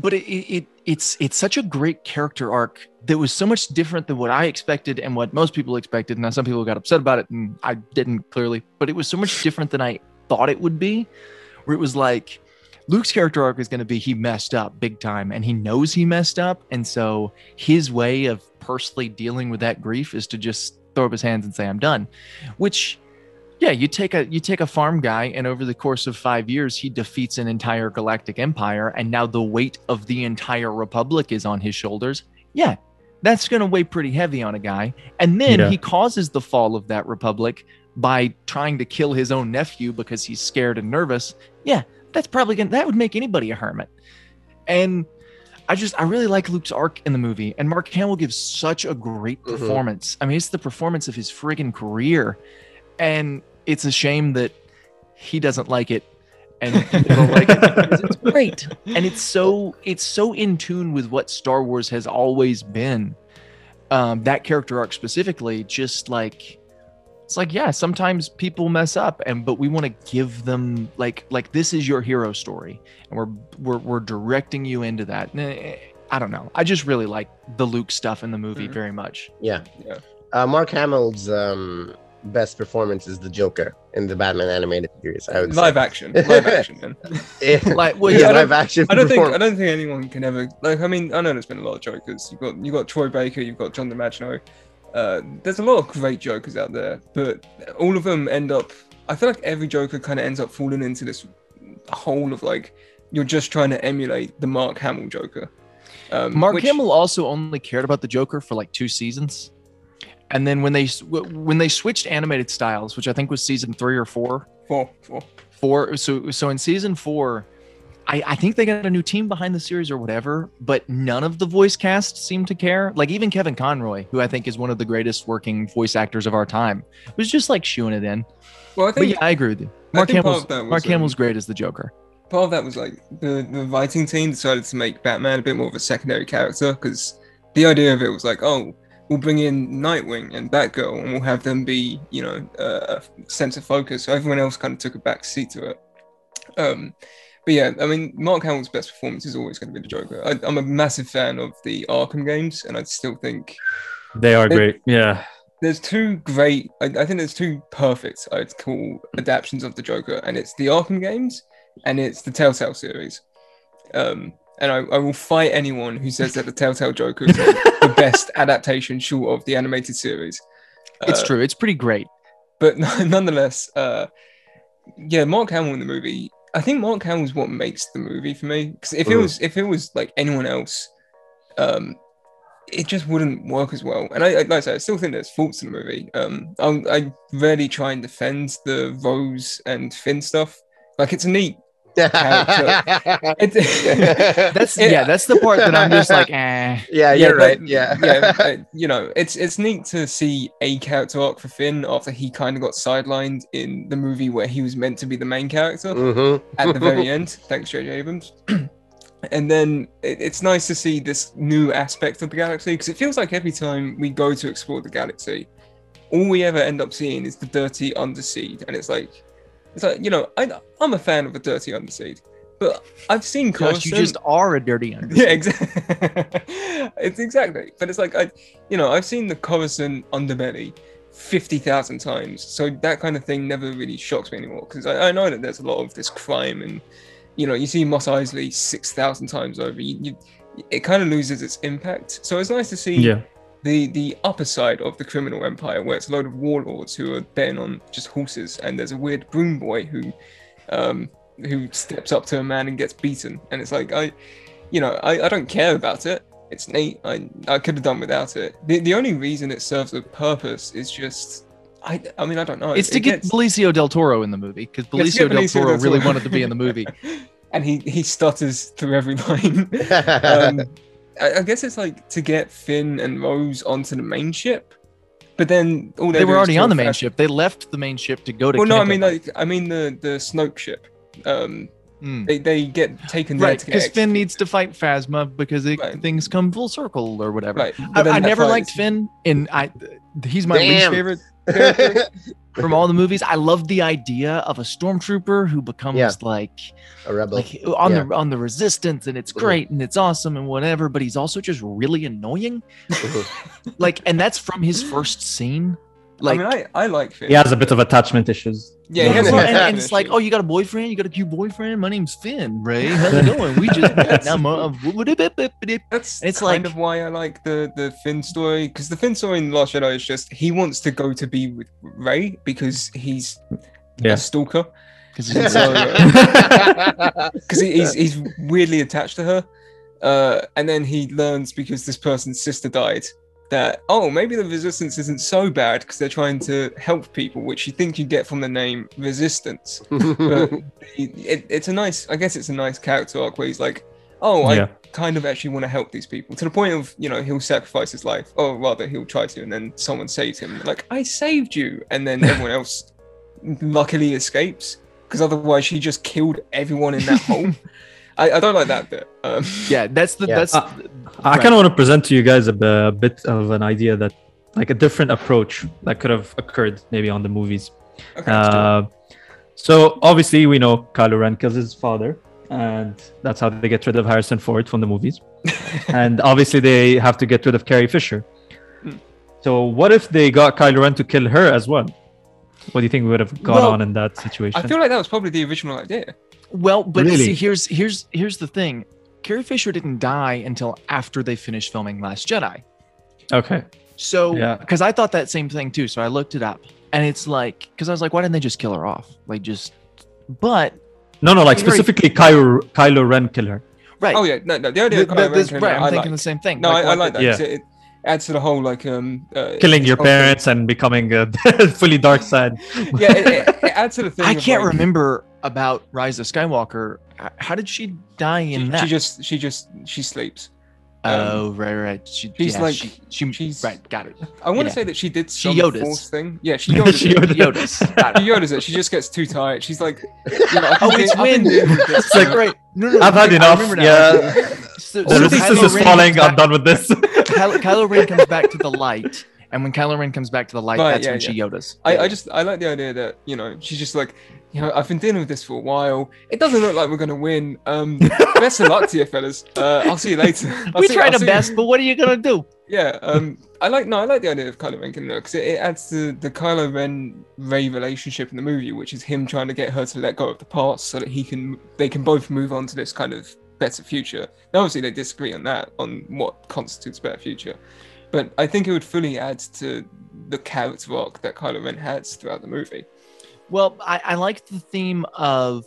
but it, it, it it's it's such a great character arc that was so much different than what I expected and what most people expected. Now some people got upset about it, and I didn't clearly, but it was so much different than I thought it would be. Where it was like Luke's character arc is going to be he messed up big time, and he knows he messed up, and so his way of personally dealing with that grief is to just throw up his hands and say I'm done, which yeah, you take a you take a farm guy, and over the course of five years, he defeats an entire galactic empire, and now the weight of the entire republic is on his shoulders. Yeah, that's going to weigh pretty heavy on a guy. And then Yeah. he causes the fall of that republic by trying to kill his own nephew because he's scared and nervous. Yeah, that's probably going to that would make anybody a hermit. And I just I really like Luke's arc in the movie, and Mark Hamill gives such a great Mhm. performance. I mean, it's the performance of his friggin' career, and it's a shame that he doesn't like it, and like it it's great, and it's so it's so in tune with what Star Wars has always been. Um, that character arc specifically, just like it's like yeah, sometimes people mess up, and but we want to give them like like this is your hero story, and we're we're we're directing you into that. And, eh, I don't know. I just really like the Luke stuff in the movie Mhm. very much. Yeah. Yeah. Uh, Mark Hamill's um, best performance is the Joker in the Batman animated series. I would Live say. action, live action. Man. Yeah. Like, well, Yeah, yeah, I don't- live action. I don't think I don't think anyone can ever like. I mean, I know there's been a lot of jokers. You've got you got Troy Baker, you've got John DiMaggio. Uh, there's a lot of great jokers out there, but all of them end up. I feel like every Joker kind of ends up falling into this hole of like you're just trying to emulate the Mark Hamill Joker. Um, Mark which- Hamill also only cared about the Joker for like two seasons, and then when they when they switched animated styles, which I think was season three or four, Four, four. four. So so in season four, I, I think they got a new team behind the series or whatever, but none of the voice cast seemed to care. Like even Kevin Conroy, who I think is one of the greatest working voice actors of our time, was just like shooing it in. Well, I think yeah, I agree with you. Mark Hamill's of that was, Mark um, Hamill's great as the Joker. part of that was like the the writing team decided to make Batman a bit more of a secondary character because the idea of it was like, oh, we'll bring in Nightwing and Batgirl and we'll have them be, you know, uh, a sense of focus. So everyone else kind of took a back seat to it. Um, but yeah, I mean, Mark Hamill's best performance is always going to be the Joker. I, I'm a massive fan of the Arkham games, and I still think They are great. Yeah. there's two great I, I think there's two perfect i'd call adaptions of the joker and it's the arkham games and it's the telltale series um and I, I will fight anyone who says that the telltale joker is the best adaptation short of the animated series It's Uh, true. It's pretty great. but nonetheless uh yeah mark hamill in the movie i think mark hamill is what makes the movie for me because if it Mm. was if it was like anyone else um it just wouldn't work as well and i I- like i said i still think there's faults in the movie um i, I rarely try and defend the rose and finn stuff like it's a neat That's it- yeah. That's the part that I'm just like, eh. yeah, you're but- right. Yeah. yeah, uh, you know, it's it's neat to see a character arc for Finn after he kind of got sidelined in the movie where he was meant to be the main character Mhm. at the very end. Thanks, J.J. Abrams. and then it, it's nice to see this new aspect of the galaxy because it feels like every time we go to explore the galaxy, all we ever end up seeing is the dirty underseed, and it's like, it's like you know, I I'm a fan of a dirty underseed, but I've seen Josh, you just are a dirty under. yeah, exactly. it's exactly. But it's like I, you know, I've seen the Coruscant underbelly fifty thousand times, so that kind of thing never really shocks me anymore. Because I, I know that there's a lot of this crime, and you know, you see Mos Eisley six thousand times over. You, you, it kind of loses its impact. So it's nice to see Yeah. The the upper side of the criminal empire, where it's a load of warlords who are betting on just horses, and there's a weird broom boy who, um, who steps up to a man and gets beaten, and it's like I, you know, I, I don't care about it. It's neat. I I could have done without it. The the only reason it serves a purpose is just. I, I mean I don't know. It's It to get gets- Benicio del Toro in the movie because Let's get Benicio del Toro really wanted to be in the movie. and he he stutters through every line. um, I, I guess it's like to get Finn and Rose onto the main ship, but then all They do were already on the main fast- ship. They left the main ship to go to. Well, no, I mean Bight. like I mean the the Snoke ship. Um, Hmm. they they get taken there right because Finn needs to fight Phasma because it, Right. things come full circle or whatever. Right, I, I never liked Finn, and I he's my least Damn. favorite. from all the movies. I love the idea of a stormtrooper who becomes Yeah. like A rebel. like on Yeah. the on the resistance and it's great and it's awesome and whatever, but he's also just really annoying. Like and that's from his first scene. Like I mean, I, I like Finn. He has a bit of attachment issues. Yeah, Yeah, he has well, and, and it's like, oh, you got a boyfriend? You got a cute boyfriend? My name's Finn, Rey. How's it going? We just I'm, uh, whoop-a-dip-a-dip. That's it's kind like- of why I like the the Finn story because the Finn story in the Last Jedi is just he wants to go to be with Rey because he's Yeah. a stalker 'Cause he's- So, because he, he's he's weirdly attached to her, uh, and then he learns because this person's sister died that oh maybe the resistance isn't so bad because they're trying to help people, which you think you get from the name resistance. But it, it's a nice, I guess it's a nice character arc where he's like, oh, I Yeah. kind of actually want to help these people to the point of you know he'll sacrifice his life, or rather he'll try to, and then someone saves him, like I saved you, and then everyone else luckily escapes because otherwise she just killed everyone in that hole. I, I don't like that bit. Um, yeah, that's the Yeah. that's Uh, I Right. kind of want to present to you guys a bit of an idea that, like, a different approach that could have occurred maybe on the movies. okay, let's do it. Uh, so obviously we know Kylo Ren kills his father, and that's how they get rid of Harrison Ford from the movies. and obviously they have to get rid of Carrie Fisher. Hmm. So what if they got Kylo Ren to kill her as well? What do you think would have gone Well, on in that situation? I feel like that was probably the original idea. Well, but Really? see, here's here's here's the thing. Carrie Fisher didn't die until after they finished filming Last Jedi. okay. So, Yeah. because I thought that same thing too. So I looked it up, and it's like, because I was like, why didn't they just kill her off? Like, just, but No, no, like Very- specifically Kylo Kylo Ren kill her. right. Oh yeah, no, no, the idea Th- of Kylo this- Ren, right. I'm I thinking like. the same thing. No, I, I like that. Yeah. 'cause It, it adds to the whole like um uh, Killing your whole thing. parents and becoming a fully dark side. Yeah, it, it, it adds to the thing. I can't like, remember about Rise of Skywalker. How did she die in She, that? she just she just she sleeps. um, oh, right, right. She, she's yeah, like- she, she she's- right. Got it. I want to Yeah. say that she did She some Yodas. force thing. Yeah, she Yodas. She. Yodas. Yodas. She. Yodas it. She just gets too tired. She's like, you know, Oh, it's doing- I've been when dealing with It's like, for- right. No, no, I've had enough. remember now. Yeah. So, The so resistance is Ren falling. comes I'm done with this. Kylo, Kylo Ren comes back to the light, and when Kylo Ren comes back to the light, Right, that's yeah, when she Yodas. I, I just I like the idea that you know she's just like you know I've been dealing with this for a while. It doesn't look like we're gonna win. Um, best of luck to you fellas. Uh, I'll see you later. I'll we see- tried I'll our best, but what are you gonna do? Yeah. Um, I like no, I like the idea of Kylo Ren killing her because it, it adds to the Kylo Ren Rey relationship in the movie, which is him trying to get her to let go of the past so that he can they can both move on to this kind of better future. Now, obviously, they disagree on that on what constitutes a better future, but I think it would fully add to the character arc that Kylo Ren has throughout the movie. Well, I, I like the theme of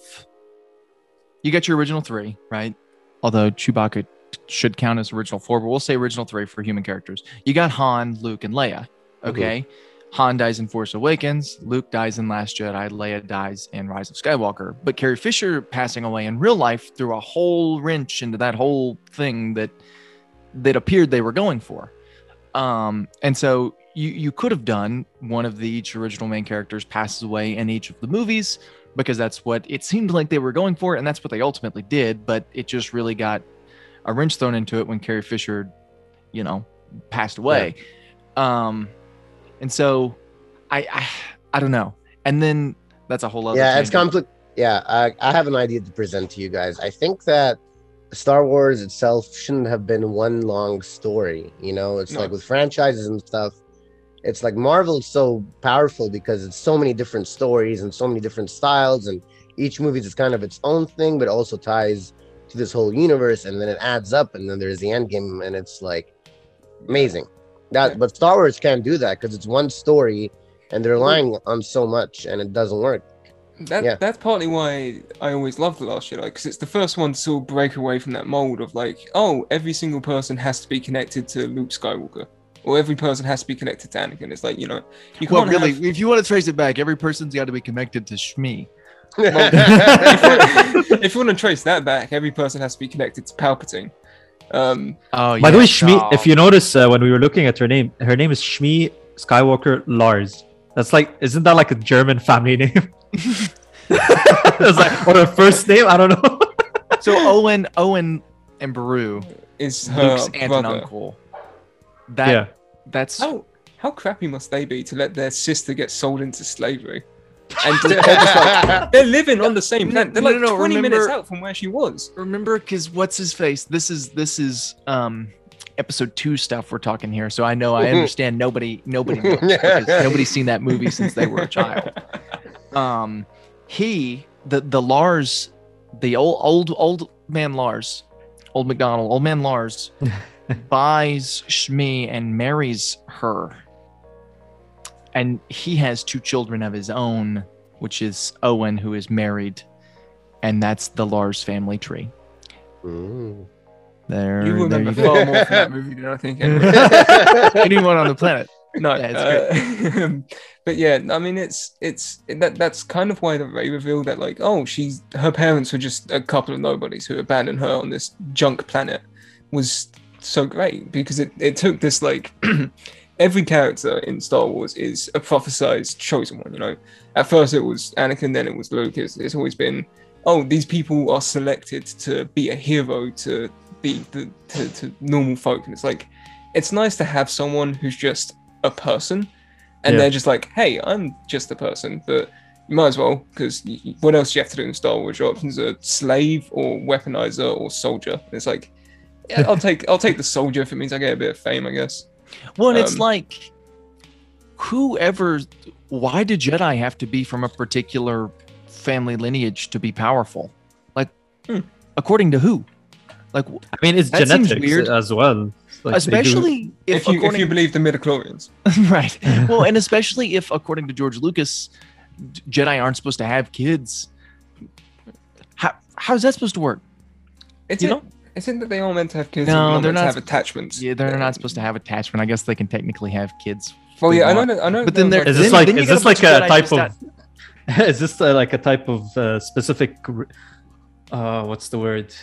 you get your original three, right? Although Chewbacca should count as original four, but we'll say original three for human characters. You got Han, Luke, and Leia. Okay. Han dies in Force Awakens, Luke dies in Last Jedi, Leia dies in Rise of Skywalker. But Carrie Fisher passing away in real life threw a whole wrench into that whole thing that that appeared they were going for. Um, and so you you could have done one of the each original main characters passes away in each of the movies because that's what it seemed like they were going for, and that's what they ultimately did. But it just really got a wrench thrown into it when Carrie Fisher, you know, passed away. Um, and so I, I I don't know. And then that's a whole other. yeah, it's complex. Yeah, I, I have an idea to present to you guys. I think that Star Wars itself shouldn't have been one long story. You know, it's No. like with franchises and stuff. It's like Marvel is so powerful because it's so many different stories and so many different styles, and each movie is kind of its own thing, but also ties to this whole universe, and then it adds up, and then there's the end game, and it's like amazing. That, but Star Wars can't do that because it's one story, and they're relying on so much, and it doesn't work. That Yeah. that's partly why I always love the Last Jedi because it's the first one to sort of break away from that mold of like, oh, every single person has to be connected to Luke Skywalker, or every person has to be connected to Anakin. It's like you know, you Well, can't really, have- if you want to trace it back, every person's got to be connected to Shmi. if you want to trace that back, every person has to be connected to Palpatine. Um, Oh, By the way, Shmi, if you notice uh, when we were looking at her name, her name is Shmi Skywalker Lars. That's like, isn't that like a German family name? it's like, or a first name? I don't know. so Owen, Owen, and Beru, is her Luke's aunt and uncle. That yeah. that's How how crappy must they be to let their sister get sold into slavery? And they're just like they're living on the same planet. They're No, like no, no, 20 minutes out from where she was. Remember, because what's his face? This is this is um episode two stuff we're talking here. So I know I understand nobody nobody nobody's seen that movie since they were a child. Um, he the the Lars, the old old old man Lars, old McDonald, old man Lars, buys Shmi and marries her. And he has two children of his own, which is Owen, who is married, and that's the Lars family tree. Mm. There, You there remember you go. far more from that movie than I think. Anyway. Anyone on the planet? No, Yeah, it's uh, but yeah, I mean, it's it's that that's kind of why the Rey revealed that like, oh, she's her parents were just a couple of nobodies who abandoned her on this junk planet was so great because it it took this like. Every character in Star Wars is a prophesized chosen one, you know. At first it was Anakin, then it was Luke. It's, it's always been, oh, these people are selected to be a hero to be the to, to normal folk, and it's like, it's nice to have someone who's just a person and Yeah. they're just like hey i'm just a person but you might as well because what else do you have to do in star wars your options are slave or weaponizer or soldier it's like i'll take i'll take the soldier if it means i get a bit of fame i guess Well, and it's Um, like, whoever, why did Jedi have to be from a particular family lineage to be powerful? Like, Hmm. according to who? Like, I mean, it's genetics weird. as well. Like, especially if, if, you if you believe the midichlorians right. Well, and especially if, according to George Lucas, Jedi aren't supposed to have kids. How how is that supposed to work? it's You it, know? Isn't that they all meant to have kids No, and they're meant to not have attachments Yeah, they're not supposed to have attachment. I guess they can technically have kids. well yeah i know i know But then there- Is this like is a this like a type of is this uh, like a type of uh, specific uh what's the word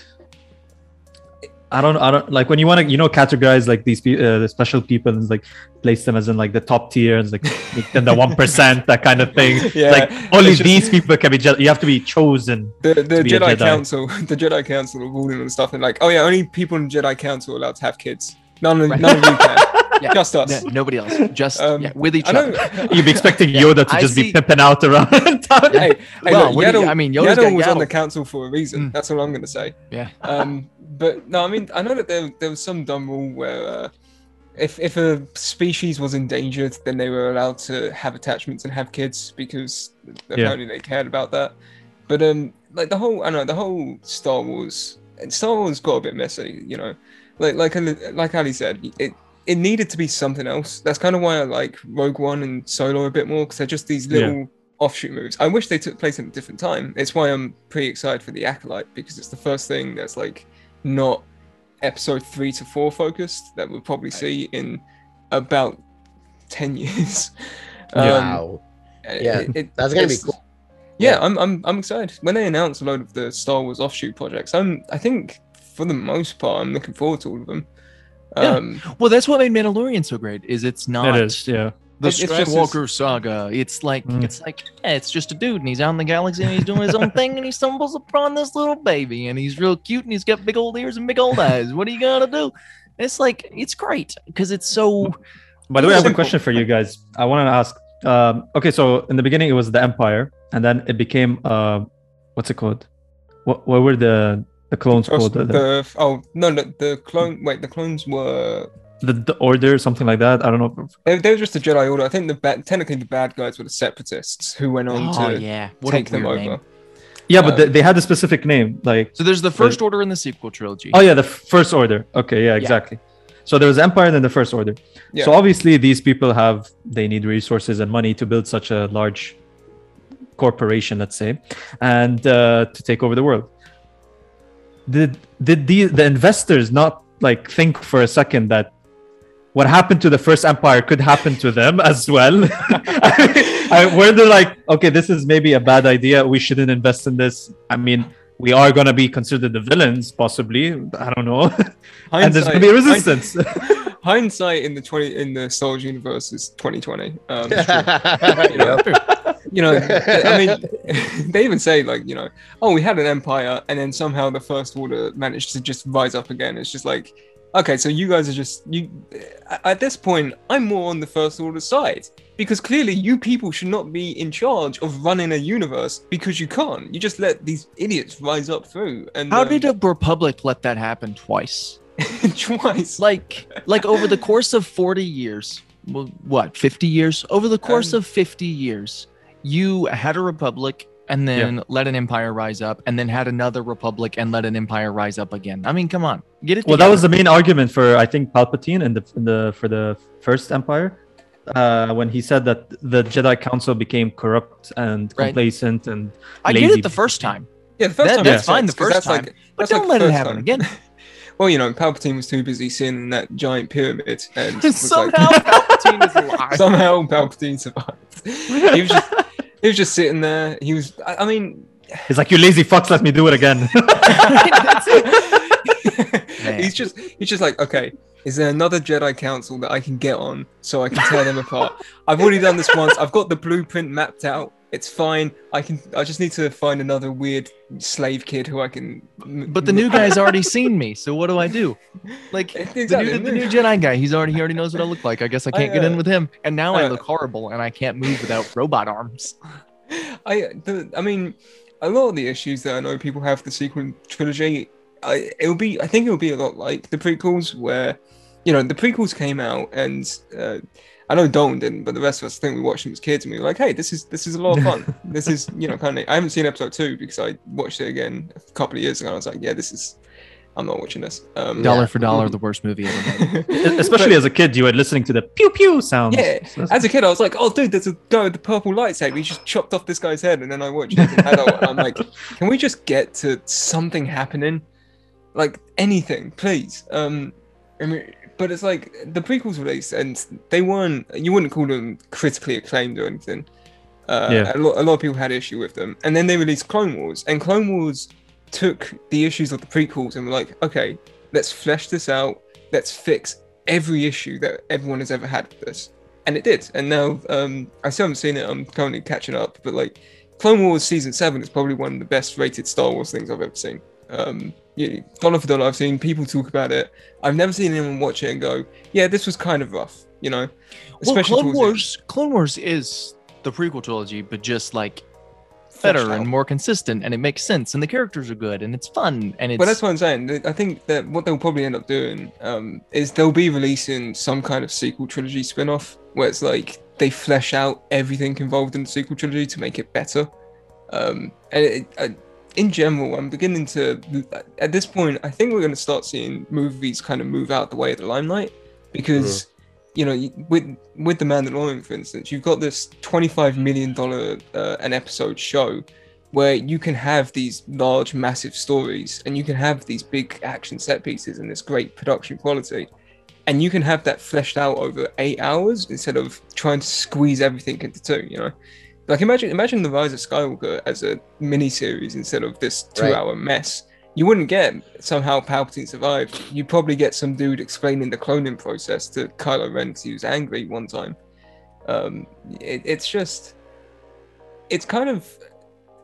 I don't I don't like when you want to you know categorize like these people uh, the special people and like place them as in like the top tier and like make them the one percent that kind of thing Yeah, like only just- these people can be Je- you have to be chosen the, the be a Jedi, Jedi. Council, the Jedi Council are ruling and stuff, and like, oh yeah, only people in Jedi Council are allowed to have kids. None of Right. none of you can. Yeah, Just us. no- nobody else. Just Um, yeah, with each other. you'd be expecting Yoda to I just see- be pimping out around town. hey, hey Well, look, what do you- I mean, Yoda's Yaddle was on the council for a reason. Mm. That's all I'm going to say. Yeah. Um, but no, I mean, I know that there, there was some dumb rule where uh, if if a species was endangered, then they were allowed to have attachments and have kids because apparently they cared about that. But um, like the whole, I don't know the whole Star Wars, Star Wars got a bit messy, you know. Like like like Ali said, it it needed to be something else. That's kind of why I like Rogue One and Solo a bit more because they're just these Yeah. little offshoot moves. I wish they took place at a different time. It's why I'm pretty excited for the Acolyte because it's the first thing that's like not episode three to four focused that we'll probably see in about ten years. Um, wow. Yeah, it- it- That's gonna be cool. Yeah, Yeah. I'm, I'm I'm excited. When they announce a load of the Star Wars offshoot projects, I'm I think for the most part I'm looking forward to all of them. Yeah. Um, Well, that's what made Mandalorian so great. Is it's not It is, yeah. The It's- it's just saga. It's like Mm. it's like yeah, it's just a dude and he's out in the galaxy and he's doing his own thing and he stumbles upon this little baby and he's real cute and he's got big old ears and big old eyes. What are you gonna do? It's like it's great because it's so By the way, I have a question for you guys. I want to ask. Um, okay, so in the beginning it was the Empire, and then it became uh, what's it called? What what were the the clones first- called? The, the, the, oh no, no, the clone. Wait, the clones were the, the Order, something like that. I don't know. they, they were just the Jedi Order. I think the bad, technically the bad guys were the Separatists who went on oh to yeah, what take them over. name. Yeah, but Um, they, they had a specific name. Like So there's the first order in the sequel trilogy. oh yeah, the First Order. Okay, yeah, exactly. So there was Empire and then the First Order. Yeah. So obviously these people have they need resources and money to build such a large corporation, let's say, and uh, to take over the world. Did did the the investors not like think for a second that what happened to the first empire could happen to them as well? I, were they're like, okay, this is maybe a bad idea. We shouldn't invest in this. I mean, we are gonna be considered the villains, possibly. I don't know. and there's gonna be resistance. Hindsight in the twenty in the Star Wars universe is twenty twenty. Um, it's true. Yep. you know, I mean, they even say like, you know, oh, we had an empire, and then somehow the First Order managed to just rise up again. It's just like, okay, so you guys are just you. At this point, I'm more on the First Order side because clearly you people should not be in charge of running a universe because you can't. You just let these idiots rise up through. And How um, did a republic let that happen twice? twice? Like, like over the course of 40 years, well, what, 50 years? Over the course Um, of 50 years, you had a republic and then let an empire rise up and then had another republic and let an empire rise up again. I mean, come on, get it. Well, that was the main argument for I think Palpatine and the the for the first Empire, uh, when he said that the Jedi Council became corrupt and Right. complacent and I get lazy it the first time, yeah, the first that- time that's makes fine the first that's time, Like, but don't the let it happen time. again. Well, you know, Palpatine was too busy sitting in that giant pyramid, and Somehow like, Palpatine is alive. somehow Palpatine survived. he was just, he was just sitting there. He was, I, I mean, he's like, "You lazy fucks, let me do it again." He's just, he's just like, okay, is there another Jedi Council that I can get on so I can tear them apart? I've already done this once. I've got the blueprint mapped out. It's fine. I can. I just need to find another weird slave kid who I can. But the new guy's already seen me, so what do I do? Like Exactly, the, new, the new Jedi guy, he's already he already knows what I look like. I guess I can't get in uh, with him. And now I uh, look horrible, and I can't move without robot arms. I, the, I mean, a lot of the issues that I know people have with the sequel trilogy, I, it'll be, I think it'll be a lot like the prequels, where, you know, the prequels came out, and uh, I know Dalton didn't, but the rest of us, I think we watched them as kids, and we were like, hey, this is this is a lot of fun. this is, you know, kind of. I haven't seen episode two because I watched it again a couple of years ago, and I was like, yeah, this is, I'm not watching this. Um, Dollar for dollar, the worst movie ever made. Especially as a kid, you were listening to the pew pew sounds. Yeah, So as a kid, I was like, "Oh, dude, there's a guy with the purple lightsaber. He just chopped off this guy's head." And then I watched it as an adult, and I'm like, "Can we just get to something happening? Like anything, please." Um, I mean, but it's like the prequels released, and they weren't. You wouldn't call them critically acclaimed or anything. Uh, Yeah. a, lot, a lot of people had issue with them, and then they released Clone Wars, and Clone Wars took the issues of the prequels and were like, "Okay, let's flesh this out. Let's fix every issue that everyone has ever had with this." and it did. And now um, I still haven't seen it. I'm currently catching up, but like Clone Wars season seven is probably one of the best rated Star Wars things I've ever seen. Um, yeah, dollar for dollar, I've seen people talk about it. I've never seen anyone watch it and go, "Yeah, this was kind of rough," you know. well, Especially Clone towards the- Wars, Clone Wars is the prequel trilogy, but just like better and more consistent, and it makes sense, and the characters are good, and it's fun, and it's Well, that's what I'm saying. I think that what they'll probably end up doing um, is they'll be releasing some kind of sequel trilogy spin-off where it's like they flesh out everything involved in the sequel trilogy to make it better. Um, and it, in general, I'm beginning to. At this point, I think we're going to start seeing movies kind of move out the way of the limelight because. You know, with with the Mandalorian, for instance, you've got this twenty-five million dollar uh, an episode show, where you can have these large, massive stories and you can have these big action set pieces and this great production quality. And you can have that fleshed out over eight hours instead of trying to squeeze everything into two, you know? Like imagine imagine the Rise of Skywalker as a mini series instead of this two Right. hour mess. You wouldn't get somehow Palpatine survived. You'd probably get some dude explaining the cloning process to Kylo Ren because he was angry one time. Um, it, it's just, it's kind of,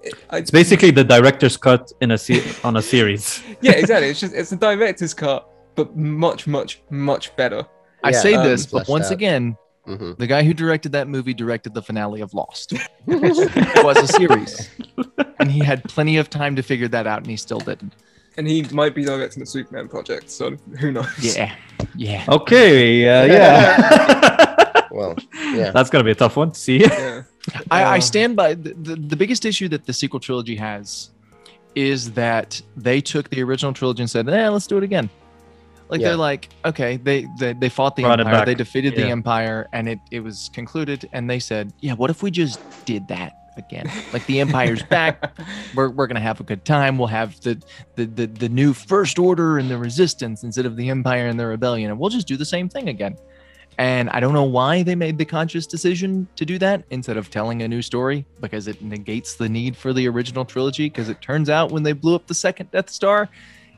it, I- It's basically the director's cut in a se- on a series. yeah, exactly. It's just it's a director's cut, but much, much, much better. I Yeah, say um, this, but once out. again, hmm the guy who directed that movie directed the finale of Lost. it was a series, and he had plenty of time to figure that out, and he still didn't. And he might be directing the Superman project, so who knows? Yeah, yeah. Okay, uh, yeah. Well, yeah. That's gonna be a tough one to see. Yeah. I, I Uh, stand by the, the, the biggest issue that the sequel trilogy has is that they took the original trilogy and said, "Eh, let's do it again." Like Yeah. they're like, okay, they they, they fought the Brought empire, they defeated the empire, and it it was concluded. And they said, yeah, what if we just did that again? Like the empire's back, we're, we're gonna have a good time. We'll have the, the the the new first order and the resistance instead of the empire and the rebellion, and we'll just do the same thing again. And I don't know why they made the conscious decision to do that instead of telling a new story because it negates the need for the original trilogy. Because it turns out when they blew up the second Death Star,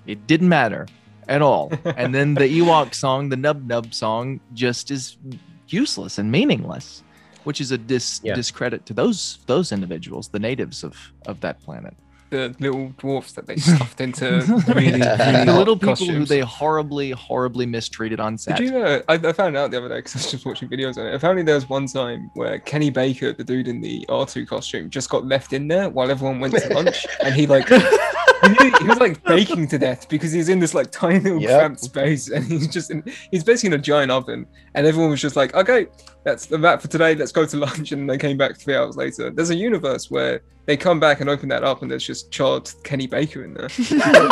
it didn't matter at all. and then the Ewok song, the Nub Nub song, just is useless and meaningless, which is a dis- Yeah. discredit to those those individuals, the natives of of that planet. the little dwarfs that they stuffed into really, really the little people who they horribly, horribly mistreated on set. Did you know? I, I found out the other day because I was just watching videos on it. Apparently, there was one time where Kenny Baker, the dude in the R2 costume, just got left in there while everyone went to lunch, and he like he, he was like baking to death because he's in this like tiny little Yep. cramped space, and he's just in, he's basically in a giant oven, and everyone was just like, okay, that's the wrap for today. Let's go to lunch, and they came back three hours later. There's a universe where they come back and open that up, and there's just charred Kenny Baker in there.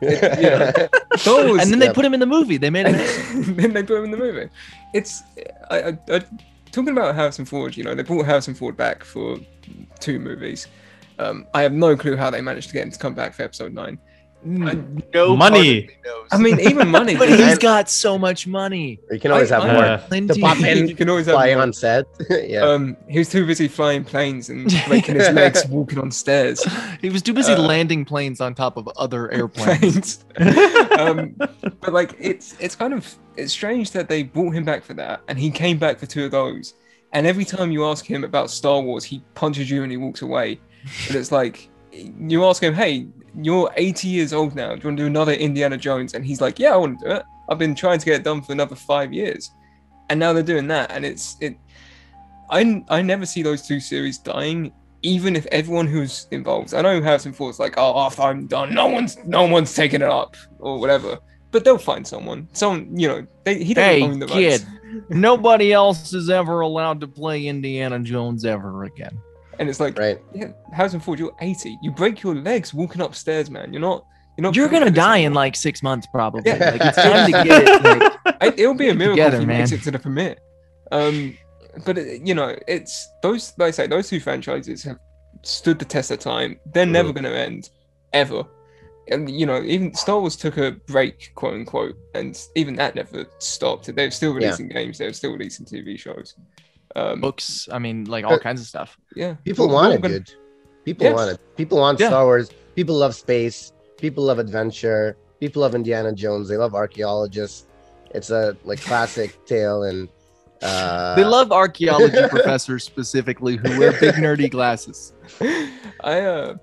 yeah. Star and then they Yeah. put him in the movie. They made and it. then they put him in the movie. It's I, I, I talking about Harrison Ford. You know, they brought Harrison Ford back for two movies. Um, I have no clue how they managed to get him to come back for Episode Nine. no Money. part of me knows. I mean, even money. but he's got so much money. you can always I- have I- more Uh, Plenty. pop in. you can always have flying more. on set. yeah. Um, he was too busy flying planes and breaking his legs walking on stairs. He was too busy Uh, landing planes on top of other airplanes. Um, but like it's it's kind of it's strange that they brought him back for that and he came back for two of those and every time you ask him about star wars he punches you and he walks away and it's like you ask him hey you're 80 years old now do you want to do another indiana jones and he's like yeah i want to do it i've been trying to get it done for another five years and now they're doing that and it's it i i never see those two series dying even if everyone who's involved, I know Harrison Ford's like, oh, after I'm done, no one's no one's taking it up or whatever. But they'll find someone. Someone, you know, they, he doesn't Hey, own the rights. kid. Nobody else is ever allowed to play Indiana Jones ever again. And it's like, right. yeah, Harrison Ford, you're 80. You break your legs walking upstairs, man. You're not. You're not. You're gonna for this die in like six months, probably. Yeah. Like it's time to get it. Like, it will be a miracle together, if he makes it to the premiere. Um, but it, you know, it's those. Like I say, those two franchises have stood the test of time. They're never Mhm. going to end, ever. And you know, even Star Wars took a break, quote unquote, and even that never stopped. They're still Yeah. releasing games. They're still releasing TV shows. Um, books. I mean, like all kinds of stuff. yeah, People We're- want it, gonna- dude. People Yes. want it. People want Yeah. Star Wars. People love space. People love adventure. People love Indiana Jones. They love archaeologists. It's a like classic tale, and uh, They love archaeology professors specifically who wear big nerdy glasses. I uh,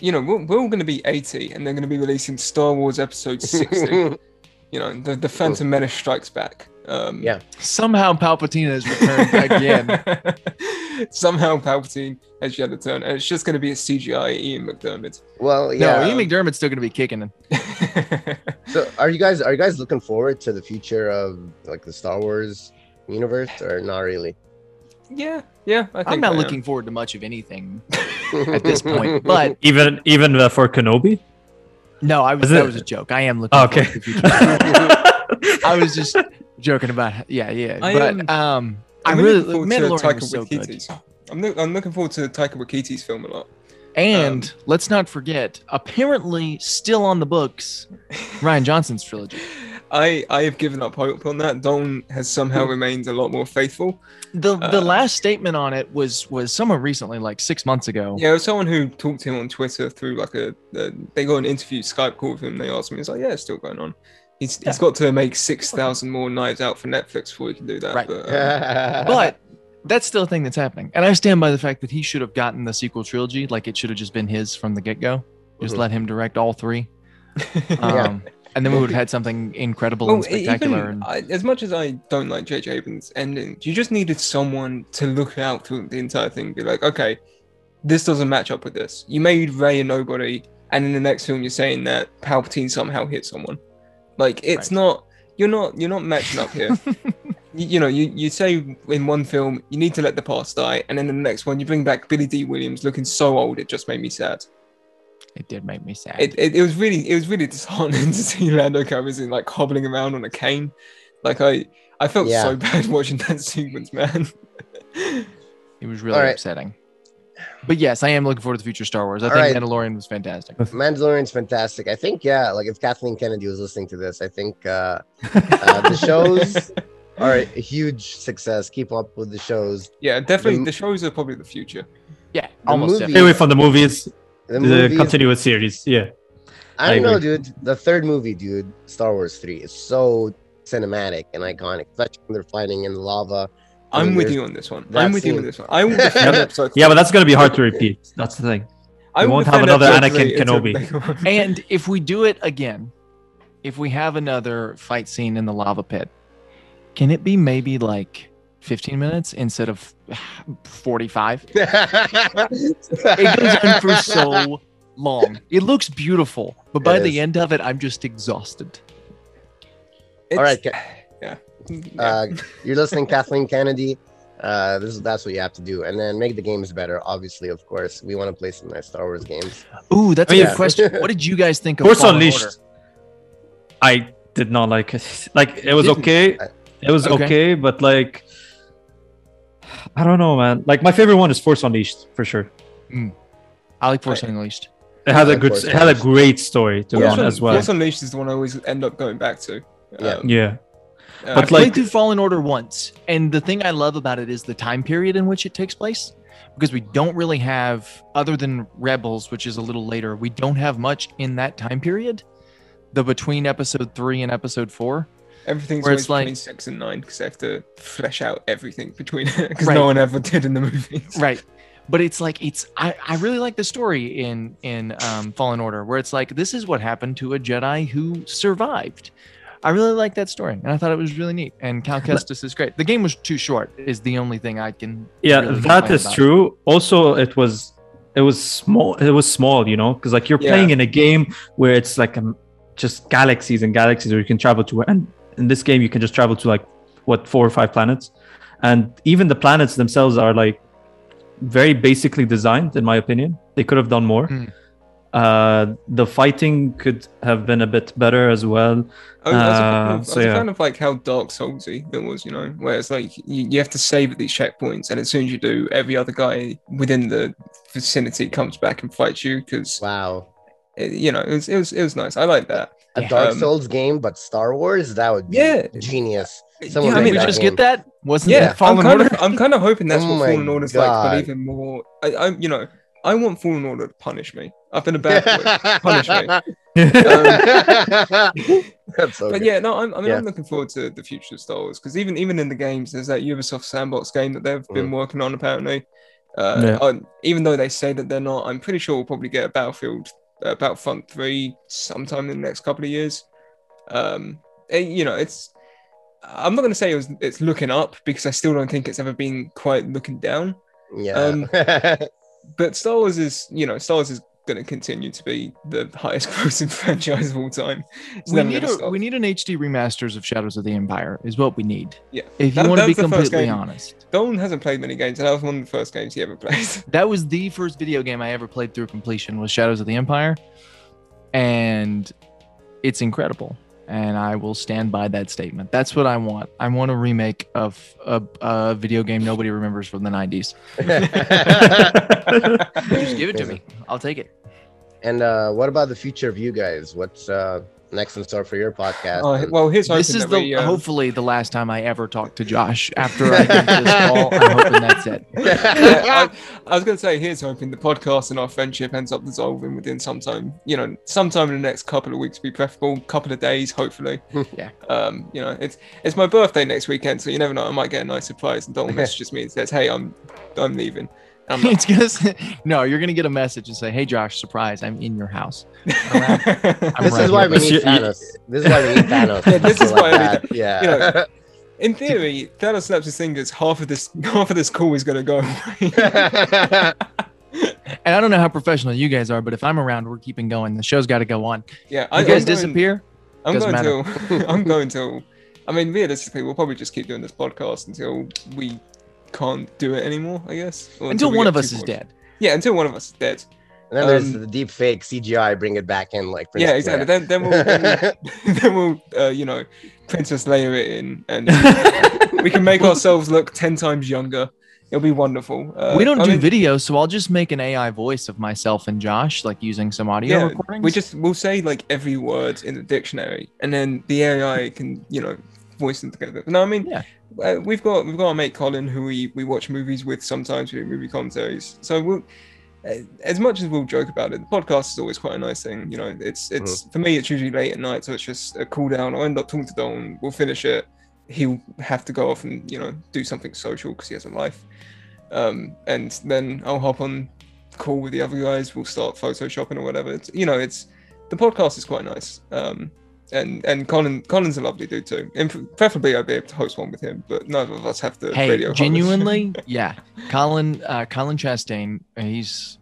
you know, we're, we're all going to be 80, and they're going to be releasing Star Wars Episode 60. you know, the the Phantom Menace strikes back. Um, Yeah. Somehow Palpatine has returned again. Somehow Palpatine has yet to turn, and it's just going to be a CGI Ian McDiarmid. well, yeah. No, Ian McDiarmid's still gonna be kicking it. So, are you guys are you guys looking forward to the future of like the Star Wars universe, or not really? yeah, yeah. I think I'm not I looking forward to much of anything at this point. But Even even uh, for Kenobi. no, I was Is that it- was a joke. I am looking Oh, forward okay. to the future. I was just joking about yeah, yeah. I but am- um I I'm really looking forward to Mandalorian Taika was so good. Waititi's. I'm, look, I'm looking forward to Taika Waititi's film a lot. And Um, let's not forget, apparently still on the books, Rian Johnson's trilogy. I I have given up hope on that. Don has somehow remained a lot more faithful. The the Uh, last statement on it was was somewhat recently, like six months ago. Yeah, it was someone who talked to him on Twitter through like a, a they got an interview Skype call with him. They asked him, he's like, yeah, it's still going on. He's, he's got to make six thousand more knives out for Netflix before he can do that. Right. But, um, But that's still a thing that's happening. And I stand by the fact that he should have gotten the sequel trilogy. Like it should have just been his from the get go. Just Mhm. let him direct all three. Yeah. Um, And then we would have had something incredible well, and spectacular. even, and I, as much as I don't like J.J. Abrams' ending, you just needed someone to look out through the entire thing, and be like, okay, this doesn't match up with this. You made Rey a nobody, and in the next film, you're saying that Palpatine somehow hit someone. Like it's Right. not. You're not. You're not matching up here. you, you know, you, you say in one film you need to let the past die, and then in the next one you bring back Billy Dee Williams looking so old it just made me sad. it did make me sad. It, it, it was really it was really disheartening to see Lando Calrissian like hobbling around on a cane. Like I I felt Yeah. so bad watching that sequence, man. It was really All right. upsetting. But yes, I am looking forward to the future Star Wars. I All think right. Mandalorian was fantastic. Mandalorian's fantastic. I think yeah, like if Kathleen Kennedy was listening to this, I think uh, uh, the shows are a huge success. Keep up with the shows. yeah, definitely. The- The shows are probably the future. Yeah, The almost movie- Stay definitely. away from the movies. The The, movies, continuous series. Yeah. I I don't know, dude. The third movie, dude, Star Wars three, is so cinematic and iconic, especially when they're fighting in lava. I I'm mean, with you on this one. that I'm with you on this one. I will defend episode. Yeah, but that's gonna be hard to repeat. That's the thing. I We will won't have another Anakin Kenobi. they come out. And if we do it again, if we have another fight scene in the lava pit, can it be maybe like 15 minutes instead of 45? It goes on for so long. It looks beautiful, but by the end of it, I'm just exhausted. All right, It's- Ca- yeah. Uh, you're listening, Kathleen Kennedy. Uh, this is that's what you have to do, and then make the games better. Obviously, of course, we want to play some nice Star Wars games. Ooh, that's Oh, a yeah. good question. What did you guys think of Force Fallen Unleashed. Order? I did not like it. Like it was okay. I- It was Okay. okay. but like I don't know, man. Like my favorite one is Force Unleashed for sure. I like Force Unleashed. It has I a like good, Force it had a great story to be Yeah. honest as well. Force Unleashed is the one I always end up going back to. Yeah. Um, Yeah, uh, But I played like- through Fallen Order once, and the thing I love about it is the time period in which it takes place, because we don't really have, other than Rebels, which is a little later, we don't have much in that time period, the between Episode three and Episode four. everything's where it's like- between six and nine because they have to flesh out everything between it because Right. no one ever did in the movies. Right. But it's like it's I, I really like the story in in um, Fallen Order where it's like this is what happened to a Jedi who survived. I really like that story, and I thought it was really neat. And Cal Kestis is great. The game was too short, is the only thing I can. yeah, really that is about. true. Also, it was it was small. It was small, you know, because like you're Yeah. playing in a game where it's like um, just galaxies and galaxies where you can travel to, and in this game you can just travel to like what four or five planets, and even the planets themselves are like very basically designed, in my opinion. They could have done more. Hmm. Uh, the fighting could have been a bit better as well. I was, I was a fan Uh, of, I was so a yeah. fan of like how Dark Soulsy it was, you know, where it's like you, you have to save at these checkpoints, and as soon as you do, every other guy within the vicinity comes back and fights you because Wow, you know it was it was it was nice. I like that. a Yeah. Dark Um, Souls game, but Star Wars that would be Yeah. genius. Yeah, I Did make we mean, just game. get that? Wasn't Yeah, that Fallen I'm kind Order? of I'm kind of hoping that's Oh what my Fallen Order's like, but even more. I, I you know I want Fallen Order to punish me. I've been a bad boy. Punish me. That's so But good. yeah, no, I'm, I mean, Yeah. I'm looking forward to the future of Star Wars because even even in the games, there's that Ubisoft Sandbox game that they've been working on apparently. Uh, Yeah. on- even though they say that they're not, I'm pretty sure we'll probably get a Battlefield, uh, Battlefront three sometime in the next couple of years. Um, and, you know, it's. I'm not going to say it was, it's looking up because I still don't think it's ever been quite looking down. yeah. um, But Star Wars is, you know, Star Wars is going to continue to be the highest grossing franchise of all time. It's we need a, we need an HD remasters of Shadows of the Empire is what we need. Yeah. If you That- want to be that's the first completely honest. Dolan hasn't played many games, and that was one of the first games he ever played. That was the first video game I ever played through completion was Shadows of the Empire. And it's incredible. And I will stand by that statement. That's what I want. I want a remake of a, a video game nobody remembers from the 90s. Just give it to me. I'll take it. and uh, what about the future of you guys? What's uh, next in store for your podcast? Oh, well, here's This is the we, um, hopefully the last time I ever talk to Josh after I get this call. I'm hoping that's it. yeah, I, I was going to say, here's hoping the podcast and our friendship ends up dissolving within some time. You know, sometime in the next couple of weeks, be preferable. Couple of days, hopefully. Yeah. Um, you know, it's it's my birthday next weekend, so you never know. I might get a nice surprise, and Dolan messages me and says, "Hey, I'm I'm leaving." And I'm like, it's gonna say, no, you're gonna get a message and say, "Hey, Josh, surprise! I'm in your house." I'm this right is why here. we need you- Thanos. This is why we need Thanos. Yeah, this is Like why I need that. Yeah. you know, In theory, Thanos snaps his fingers. Half of this half of this call is going to go away. And I don't know how professional you guys are, but if I'm around, we're keeping going. The show's got to go on. yeah, You I, guys I'm going- disappear. I'm Doesn't going matter. till I'm going to. I mean realistically we'll probably just keep doing this podcast until we can't do it anymore, I guess. Or Until we one of us is dead. Yeah, until one of us is dead. and then there's Um, the deep fake CGI. Bring it back in, like yeah, exactly. Then then we'll then we'll, then we'll uh, you know Princess Leia it in and we can make ourselves look ten times younger. It'll be wonderful. Uh, we don't I do mean, video, so I'll just make an AI voice of myself and Josh, like using some audio Yeah, recordings. we just we'll say like every word in the dictionary, and then the AI can you know voice them together. No, I mean, Yeah. Uh, we've got we've got our mate Colin who we we watch movies with sometimes. We do movie commentaries, so we'll. uh, As much as we'll joke about it, the podcast is always quite a nice thing. You know, it's it's for me. It's usually late at night, so it's just a cool down. I'll end up talking to Don. We'll finish it. He'll have to go off and you know do something social because he has a life. Um, and then I'll hop on call with the other guys. We'll start photoshopping or whatever. It's, you know, it's the podcast is quite nice. Um, and and Colin Colin's a lovely dude too. And preferably I'd be able to host one with him, but neither of us have the Hey, radio. host. genuinely, yeah. Colin, uh, Colin Chastain, he's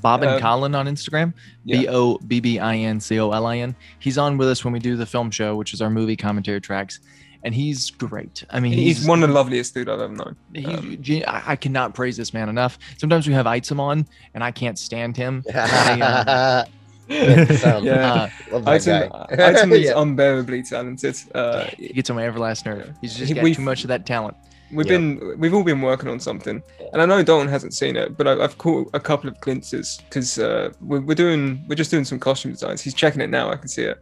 Bob and Um, Colin on Instagram. yeah. B O B B I N C O L I N. He's on with us when we do the film show, which is our movie commentary tracks, and he's great. I mean, he's, one of the loveliest dude I've ever known. He, Um, gen- I I cannot praise this man enough. Sometimes we have Item on, and I can't stand him. I, uh, Um, Yeah. Love that Item, guy. Item is Yeah. unbearably talented. Uh, he gets on my ever last nerve. He's just got too much of that talent. we've Yeah. been we've all been working on something, and I know Dalton hasn't seen it, but I, I've caught a couple of glimpses because uh, we're, we're doing we're just doing some costume designs. He's checking it now. I can see it.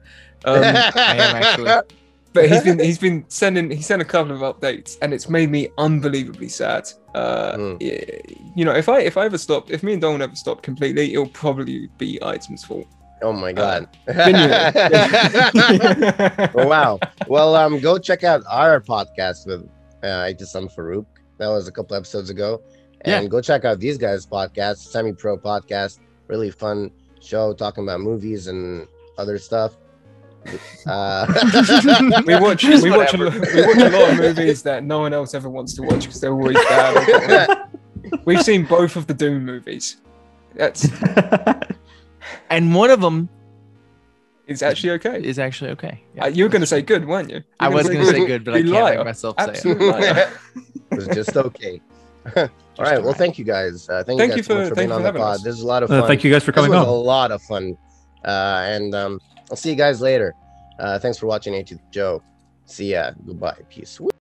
Um, I am actually. But he's been he's been sending he sent a couple of updates and it's made me unbelievably sad uh Mm. you know if i if i ever stop if me and Don ever stop completely it'll probably be items fault Oh my god. Genuinely. Oh, wow. Well, um, go check out our podcast with uh, Itisam Farouk. That was a couple episodes ago. Yeah. And go check out these guys' podcast, Semi Pro Podcast. Really fun show talking about movies and other stuff. Uh, we watch we watch, a, we watch a lot of movies that no one else ever wants to watch because they're always bad we've seen both of the doom movies that's And one of them it's actually okay is actually okay. Yeah. Uh, you were going to say good weren't you You were I was gonna going to say good, but I can't liar. make myself say it. Absolute it was just okay. All right. Well, thank you guys. Uh, thank, Thank you you guys so for- much for being you on the pod. us. This is a lot of fun. Uh, thank you guys for This coming was a lot of fun. Uh, and um, I'll see you guys later. Uh, thanks for watching A to Joe. See ya. Goodbye. Peace.